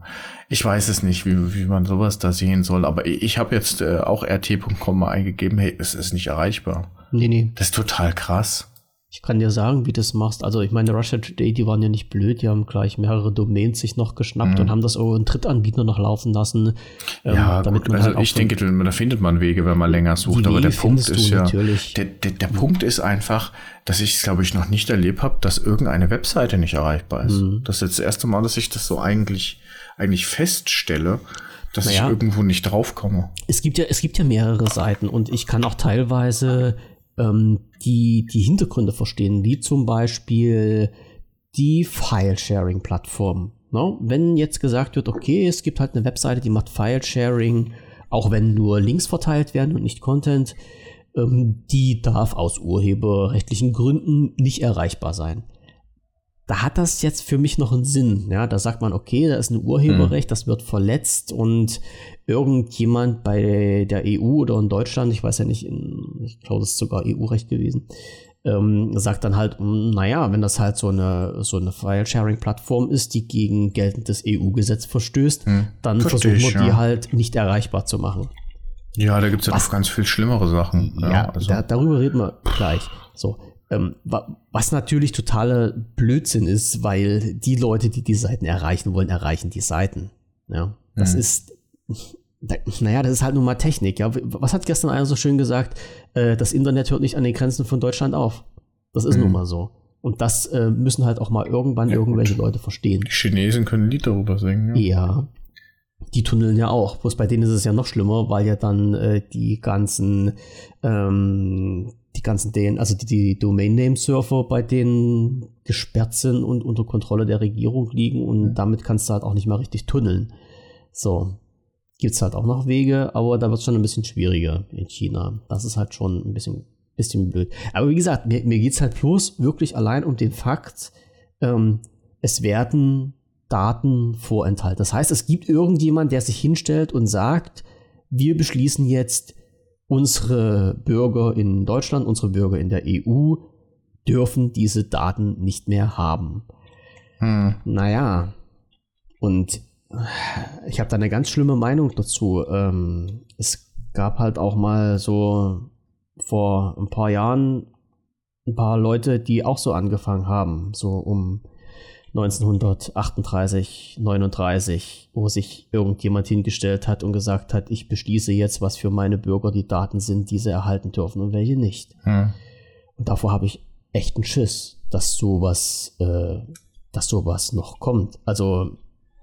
ich weiß es nicht, wie, wie man sowas da sehen soll. Aber ich, ich habe jetzt äh, auch rt.com eingegeben, hey, es ist nicht erreichbar. Nee, nee. Das ist total krass. Ich kann dir sagen, wie du das machst. Also ich meine, Russia Today, die waren ja nicht blöd, die haben gleich mehrere Domains sich noch geschnappt mhm. und haben das auch in Drittanbieter noch laufen lassen. Ähm, ja, damit gut, also halt ich denke, da findet man Wege, wenn man länger sucht. Aber der Punkt ist ja, der, der, der mhm. Punkt ist einfach, dass ich es, glaube ich, noch nicht erlebt habe, dass irgendeine Webseite nicht erreichbar ist. Mhm. Das ist jetzt das erste Mal, dass ich das so eigentlich, eigentlich feststelle dass naja, ich irgendwo nicht draufkomme. Es gibt ja, es gibt ja mehrere Seiten und ich kann auch teilweise ähm, die die Hintergründe verstehen, wie zum Beispiel die File-Sharing-Plattform. No? Wenn jetzt gesagt wird, okay, es gibt halt eine Webseite, die macht File-Sharing, auch wenn nur Links verteilt werden und nicht Content, ähm, die darf aus urheberrechtlichen Gründen nicht erreichbar sein da hat das jetzt für mich noch einen Sinn. Ja, da sagt man, okay, da ist ein Urheberrecht, das wird verletzt und irgendjemand bei der EU oder in Deutschland, ich weiß ja nicht, in, ich glaube, das ist sogar EU-Recht gewesen, ähm, sagt dann halt, hm, naja, wenn das halt so eine, so eine File-Sharing-Plattform ist, die gegen geltendes EU-Gesetz verstößt, hm. dann versuchen wir ich, die halt nicht erreichbar zu machen. Ja, da gibt es ja noch ganz viel schlimmere Sachen. Ja, ja also. da, darüber reden wir gleich. So, was natürlich totaler Blödsinn ist, weil die Leute, die die Seiten erreichen wollen, erreichen die Seiten. Ja, das mhm. ist, naja, das ist halt nun mal Technik. Ja, was hat gestern einer so schön gesagt? Äh, das Internet hört nicht an den Grenzen von Deutschland auf. Das ist mhm. nun mal so. Und das äh, müssen halt auch mal irgendwann ja, irgendwelche gut. Leute verstehen. Die Chinesen können ein Lied darüber singen. Ja. ja. Die tunneln ja auch. Bloß bei denen ist es ja noch schlimmer, weil ja dann äh, die ganzen ähm, ganzen den, also die, die Domain-Name-Server bei denen gesperrt sind und unter Kontrolle der Regierung liegen und mhm. damit kannst du halt auch nicht mal richtig tunneln. So. Gibt es halt auch noch Wege, aber da wird es schon ein bisschen schwieriger in China. Das ist halt schon ein bisschen, bisschen blöd. Aber wie gesagt, mir, mir geht es halt bloß wirklich allein um den Fakt, ähm, es werden Daten vorenthalten. Das heißt, es gibt irgendjemand, der sich hinstellt und sagt, wir beschließen jetzt, unsere Bürger in Deutschland, unsere Bürger in der EU dürfen diese Daten nicht mehr haben. Hm. Naja, und ich habe da eine ganz schlimme Meinung dazu. Ähm, es gab halt auch mal so vor ein paar Jahren ein paar Leute, die auch so angefangen haben, so um 1938, 39, wo sich irgendjemand hingestellt hat und gesagt hat, ich beschließe jetzt, was für meine Bürger die Daten sind, die sie erhalten dürfen und welche nicht. Hm. Und davor habe ich echt einen Schiss, dass sowas, äh, dass sowas noch kommt. Also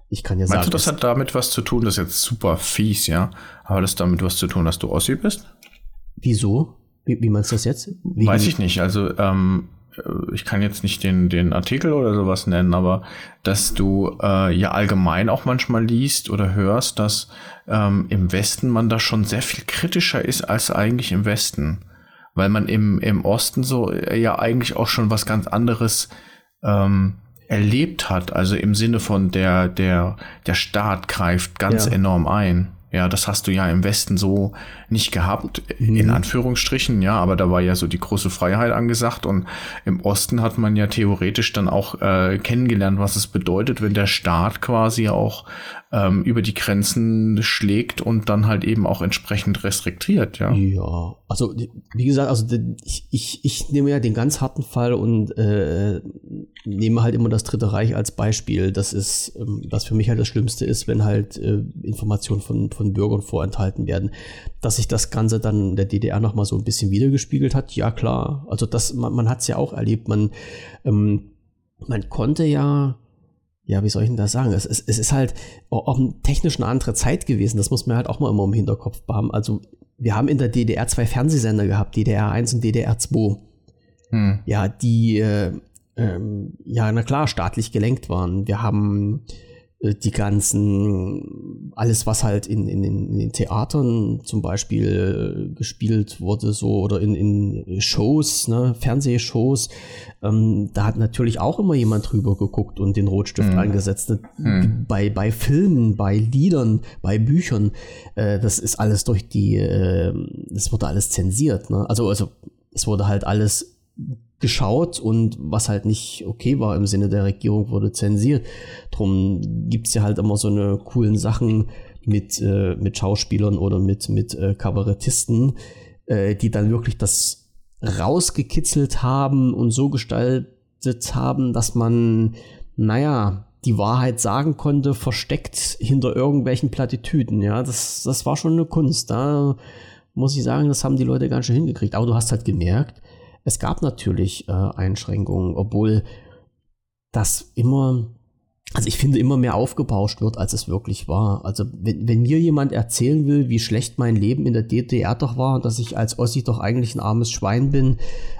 ich kann ja Meinst sagen. Meinst du, das hat damit was zu tun, das ist jetzt super fies, ja? Aber das damit was zu tun, dass du Ossi bist? Wieso? Wie, wie meinst du das jetzt? Wie, Weiß ich nicht. Also ähm, äh, ich kann jetzt nicht den, den Artikel oder sowas nennen, aber dass du äh, ja allgemein auch manchmal liest oder hörst, dass ähm, im Westen man da schon sehr viel kritischer ist als eigentlich im Westen. Weil man im, im Osten so äh, ja eigentlich auch schon was ganz anderes ähm, erlebt hat. Also im Sinne von der, der, der Staat greift ganz ja. enorm ein. Ja, das hast du ja im Westen so nicht gehabt, mhm. in Anführungsstrichen, ja, aber da war ja so die große Freiheit angesagt und im Osten hat man ja theoretisch dann auch äh, kennengelernt, was es bedeutet, wenn der Staat quasi auch ähm, über die Grenzen schlägt und dann halt eben auch entsprechend restriktiert, ja. Ja, also wie gesagt, also ich, ich, ich nehme ja den ganz harten Fall und äh, nehme halt immer das Dritte Reich als Beispiel. Das ist, ähm, was für mich halt das Schlimmste ist, wenn halt äh, Informationen von, von Bürgern vorenthalten werden. Dass sich das Ganze dann in der DDR nochmal so ein bisschen wiedergespiegelt hat, ja klar. Also das, man, man hat es ja auch erlebt, man, ähm, man konnte ja ja, wie soll ich denn das sagen? Es, es, es ist halt auch technisch eine andere Zeit gewesen. Das muss man halt auch mal immer im Hinterkopf haben. Also, wir haben in der DDR zwei Fernsehsender gehabt, DDR 1 und DDR 2. Hm. Ja, die, äh, ähm, ja, na klar, staatlich gelenkt waren. Wir haben die ganzen, alles was halt in, in, in den Theatern zum Beispiel äh, gespielt wurde, so oder in, in Shows, ne, Fernsehshows, ähm, da hat natürlich auch immer jemand drüber geguckt und den Rotstift mhm. eingesetzt. Mhm. Bei, bei Filmen, bei Liedern, bei Büchern, äh, das ist alles durch die, äh, das wurde alles zensiert, ne? Also, also es wurde halt alles geschaut und was halt nicht okay war im Sinne der Regierung, wurde zensiert. Drum gibt es ja halt immer so eine coolen Sachen mit, äh, mit Schauspielern oder mit, mit äh, Kabarettisten, äh, die dann wirklich das rausgekitzelt haben und so gestaltet haben, dass man, naja, die Wahrheit sagen konnte, versteckt hinter irgendwelchen Plattitüden. Ja, das, das war schon eine Kunst. Da muss ich sagen, das haben die Leute ganz schön hingekriegt. Aber du hast halt gemerkt, es gab natürlich äh, Einschränkungen, obwohl das immer, also ich finde, immer mehr aufgebauscht wird, als es wirklich war. Also wenn, wenn mir jemand erzählen will, wie schlecht mein Leben in der DDR doch war und dass ich als Ossi doch eigentlich ein armes Schwein bin,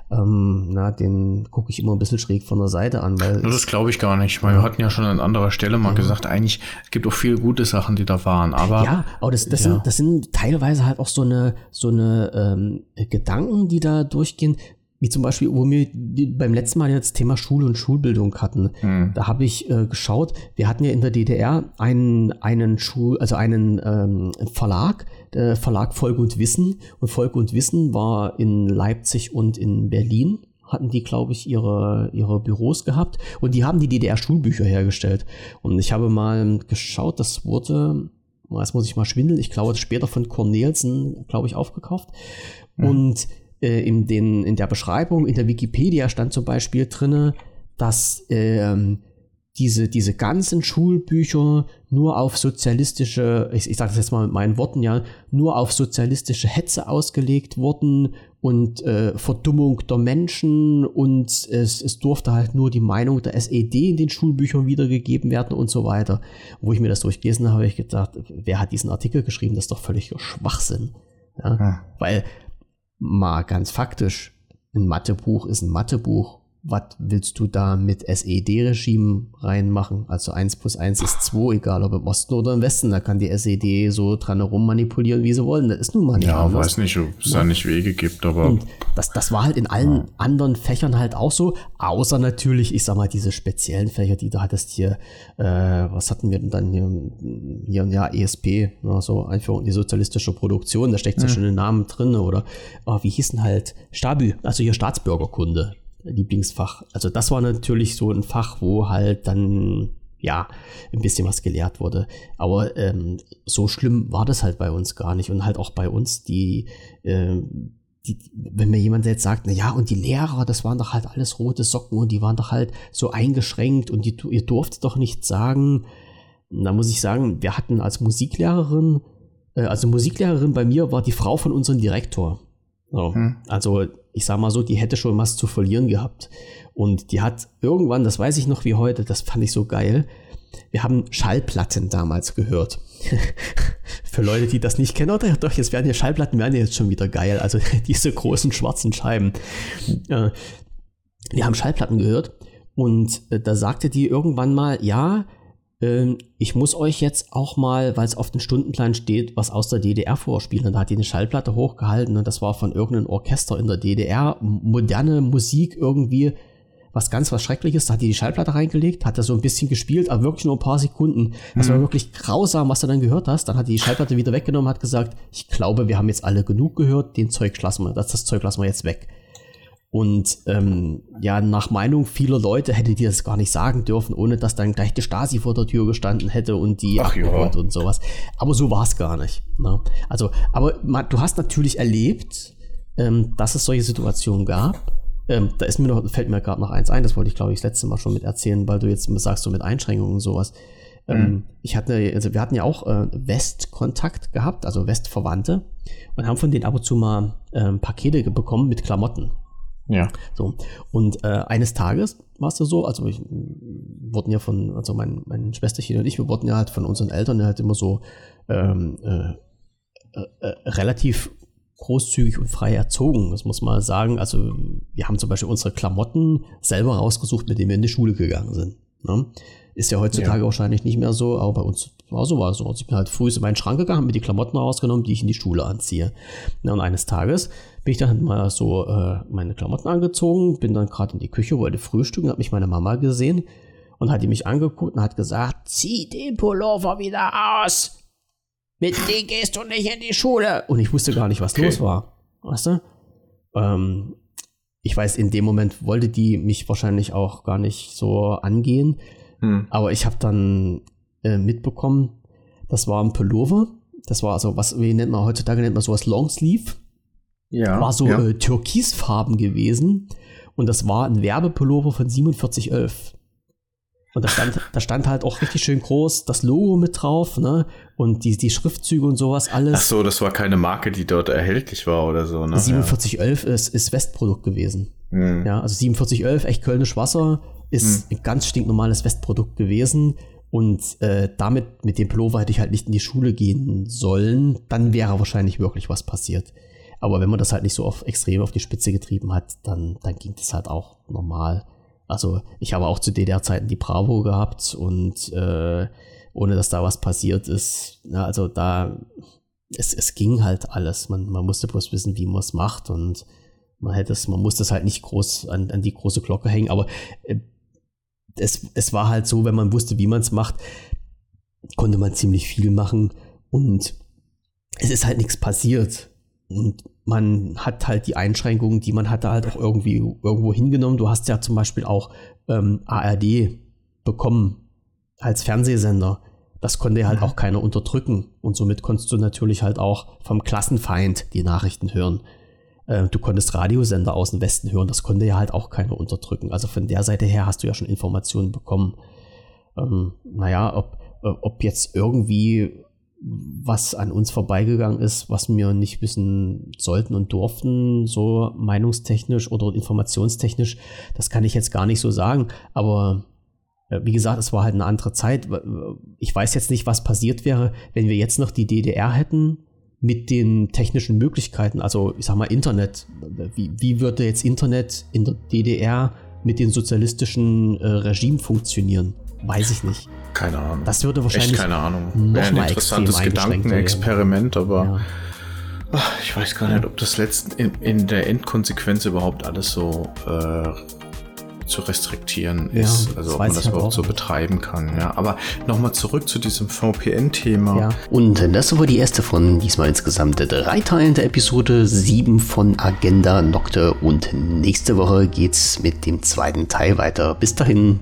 ähm, na, den gucke ich immer ein bisschen schräg von der Seite an. Weil das glaube ich gar nicht, weil wir hatten ja schon an anderer Stelle mal ja. gesagt, eigentlich es gibt auch viele gute Sachen, die da waren. Aber ja, aber das, das, ja. Sind, das sind teilweise halt auch so eine, so eine ähm, Gedanken, die da durchgehen wie zum Beispiel, wo wir beim letzten Mal jetzt Thema Schule und Schulbildung hatten, mhm. da habe ich äh, geschaut, wir hatten ja in der DDR einen, einen Schul, also einen ähm, Verlag, der Verlag Volk und Wissen. Und Volk und Wissen war in Leipzig und in Berlin hatten die, glaube ich, ihre, ihre Büros gehabt und die haben die DDR-Schulbücher hergestellt. Und ich habe mal geschaut, das wurde, jetzt muss ich mal schwindeln, ich glaube, später von Cornelsen, glaube ich, aufgekauft. Mhm. Und äh, in, den, in der Beschreibung, in der Wikipedia stand zum Beispiel drin, dass ähm, diese, diese ganzen Schulbücher nur auf sozialistische, ich, ich sage das jetzt mal mit meinen Worten, ja, nur auf sozialistische Hetze ausgelegt wurden und äh, Verdummung der Menschen und es, es durfte halt nur die Meinung der SED in den Schulbüchern wiedergegeben werden und so weiter. Wo ich mir das durchgelesen habe, habe ich gedacht, wer hat diesen Artikel geschrieben? Das ist doch völlig Schwachsinn. Ja? Hm. Weil mal ganz faktisch, ein Mathebuch ist ein Mathebuch was willst du da mit SED-Regime reinmachen? Also 1 plus 1 ist 2, egal ob im Osten oder im Westen. Da kann die SED so dran herum manipulieren, wie sie wollen. Das ist nun mal nicht Ja, anders. weiß nicht, ob es da nicht Wege gibt, aber. Und das, das war halt in allen ja. anderen Fächern halt auch so, außer natürlich, ich sag mal, diese speziellen Fächer, die du hattest hier, äh, was hatten wir denn dann hier, hier ja, ESP, ja, so Einführung in die sozialistische Produktion, da steckt ja, ja schon ein Name drin, oder oh, wie hießen halt Stabü, also hier Staatsbürgerkunde. Lieblingsfach. Also das war natürlich so ein Fach, wo halt dann ja ein bisschen was gelehrt wurde. Aber ähm, so schlimm war das halt bei uns gar nicht und halt auch bei uns die äh, die, wenn mir jemand jetzt sagt, na ja, und die Lehrer, das waren doch halt alles rote Socken und die waren doch halt so eingeschränkt und die, ihr durftet doch nichts sagen. Da muss ich sagen, wir hatten als Musiklehrerin, äh, also Musiklehrerin bei mir war die Frau von unserem Direktor. So, hm. Also ich sag mal so, die hätte schon was zu verlieren gehabt. Und die hat irgendwann, das weiß ich noch wie heute, das fand ich so geil. Wir haben Schallplatten damals gehört. Für Leute, die das nicht kennen, oder doch, jetzt werden ja Schallplatten werden jetzt schon wieder geil. Also diese großen schwarzen Scheiben. Wir haben Schallplatten gehört und äh, da sagte die irgendwann mal, ja, ich muss euch jetzt auch mal, weil es auf dem Stundenplan steht, was aus der DDR vorspielen. Und da hat die eine Schallplatte hochgehalten und das war von irgendeinem Orchester in der DDR, moderne Musik irgendwie, was ganz was Schreckliches. Da hat die die Schallplatte reingelegt, hat da so ein bisschen gespielt, aber wirklich nur ein paar Sekunden. Das mhm. war wirklich grausam, was du dann gehört hast. Dann hat die die Schallplatte wieder weggenommen, hat gesagt, ich glaube, wir haben jetzt alle genug gehört, den Zeug lassen wir, das, das Zeug lassen wir jetzt weg. Und ähm, ja, nach Meinung vieler Leute hätte die das gar nicht sagen dürfen, ohne dass dann gleich die Stasi vor der Tür gestanden hätte und die Ach, abgehört und sowas. Aber so war es gar nicht. Ne? Also, aber man, du hast natürlich erlebt, ähm, dass es solche Situationen gab. Ähm, da ist mir noch, fällt mir gerade noch eins ein, das wollte ich, glaube ich, das letzte Mal schon mit erzählen, weil du jetzt sagst, so mit Einschränkungen und sowas. Ähm, mhm. Ich hatte, also wir hatten ja auch äh, Westkontakt gehabt, also Westverwandte, und haben von denen ab und zu mal ähm, Pakete bekommen mit Klamotten. Ja. So. Und äh, eines Tages war es ja so, also wir wurden ja von, also mein, mein Schwesterchen und ich, wir wurden ja halt von unseren Eltern halt immer so ähm, äh, äh, äh, relativ großzügig und frei erzogen, das muss man sagen. Also wir haben zum Beispiel unsere Klamotten selber rausgesucht, mit denen wir in die Schule gegangen sind. Ne? Ist ja heutzutage ja. wahrscheinlich nicht mehr so, aber bei uns war so war so. Also ich bin halt früh in meinen Schrank gegangen, mir die Klamotten rausgenommen, die ich in die Schule anziehe. Ja, und eines Tages bin ich dann mal so äh, meine Klamotten angezogen, bin dann gerade in die Küche, wollte frühstücken, hat mich meine Mama gesehen und hat die mich angeguckt und hat gesagt, zieh den Pullover wieder aus. Mit dem gehst du nicht in die Schule. Und ich wusste gar nicht, was okay. los war. Weißt du? Ähm, ich weiß, in dem Moment wollte die mich wahrscheinlich auch gar nicht so angehen. Hm. Aber ich habe dann äh, mitbekommen, das war ein Pullover. Das war also, was wie nennt man heutzutage, nennt man sowas Longsleeve. Ja. War so ja. Äh, türkisfarben gewesen. Und das war ein Werbepullover von 4711. Und da stand, da stand halt auch richtig schön groß das Logo mit drauf, ne? Und die, die Schriftzüge und sowas alles. Ach so, das war keine Marke, die dort erhältlich war oder so, ne? 4711 ja. ist, ist Westprodukt gewesen. Mhm. Ja, also 4711, echt Kölnisch Wasser, ist mhm. ein ganz stinknormales Westprodukt gewesen. Und äh, damit, mit dem Pullover hätte ich halt nicht in die Schule gehen sollen. Dann wäre wahrscheinlich wirklich was passiert. Aber wenn man das halt nicht so auf extrem auf die Spitze getrieben hat, dann, dann ging das halt auch normal. Also ich habe auch zu DDR-Zeiten die Bravo gehabt und äh, ohne dass da was passiert ist, ja, also da, es, es ging halt alles. Man, man musste bloß wissen, wie man es macht und man hätte es, man musste es halt nicht groß an, an die große Glocke hängen, aber äh, es, es war halt so, wenn man wusste, wie man es macht, konnte man ziemlich viel machen und es ist halt nichts passiert. Und man hat halt die Einschränkungen, die man hatte, halt auch irgendwie irgendwo hingenommen. Du hast ja zum Beispiel auch ähm, ARD bekommen als Fernsehsender. Das konnte halt auch keiner unterdrücken. Und somit konntest du natürlich halt auch vom Klassenfeind die Nachrichten hören. Äh, du konntest Radiosender aus dem Westen hören. Das konnte ja halt auch keiner unterdrücken. Also von der Seite her hast du ja schon Informationen bekommen. Ähm, naja, ob, äh, ob jetzt irgendwie was an uns vorbeigegangen ist, was wir nicht wissen sollten und durften, so meinungstechnisch oder informationstechnisch, das kann ich jetzt gar nicht so sagen. Aber äh, wie gesagt, es war halt eine andere Zeit. Ich weiß jetzt nicht, was passiert wäre, wenn wir jetzt noch die DDR hätten mit den technischen Möglichkeiten. Also ich sag mal Internet. Wie, wie würde jetzt Internet in der DDR mit dem sozialistischen äh, Regime funktionieren? Weiß ich nicht. Keine Ahnung. Das würde wahrscheinlich. Echt keine Ahnung. Wäre ein interessantes Gedankenexperiment, aber ja. ach, ich weiß gar nicht, ob das letzten in, in der Endkonsequenz überhaupt alles so äh, zu restriktieren ja, ist, also ob man das halt überhaupt so betreiben kann. Ja, aber nochmal zurück zu diesem VPN-Thema. Ja. Und das war die erste von diesmal insgesamt drei Teilen der Episode 7 von Agenda Nocte und nächste Woche geht's mit dem zweiten Teil weiter. Bis dahin.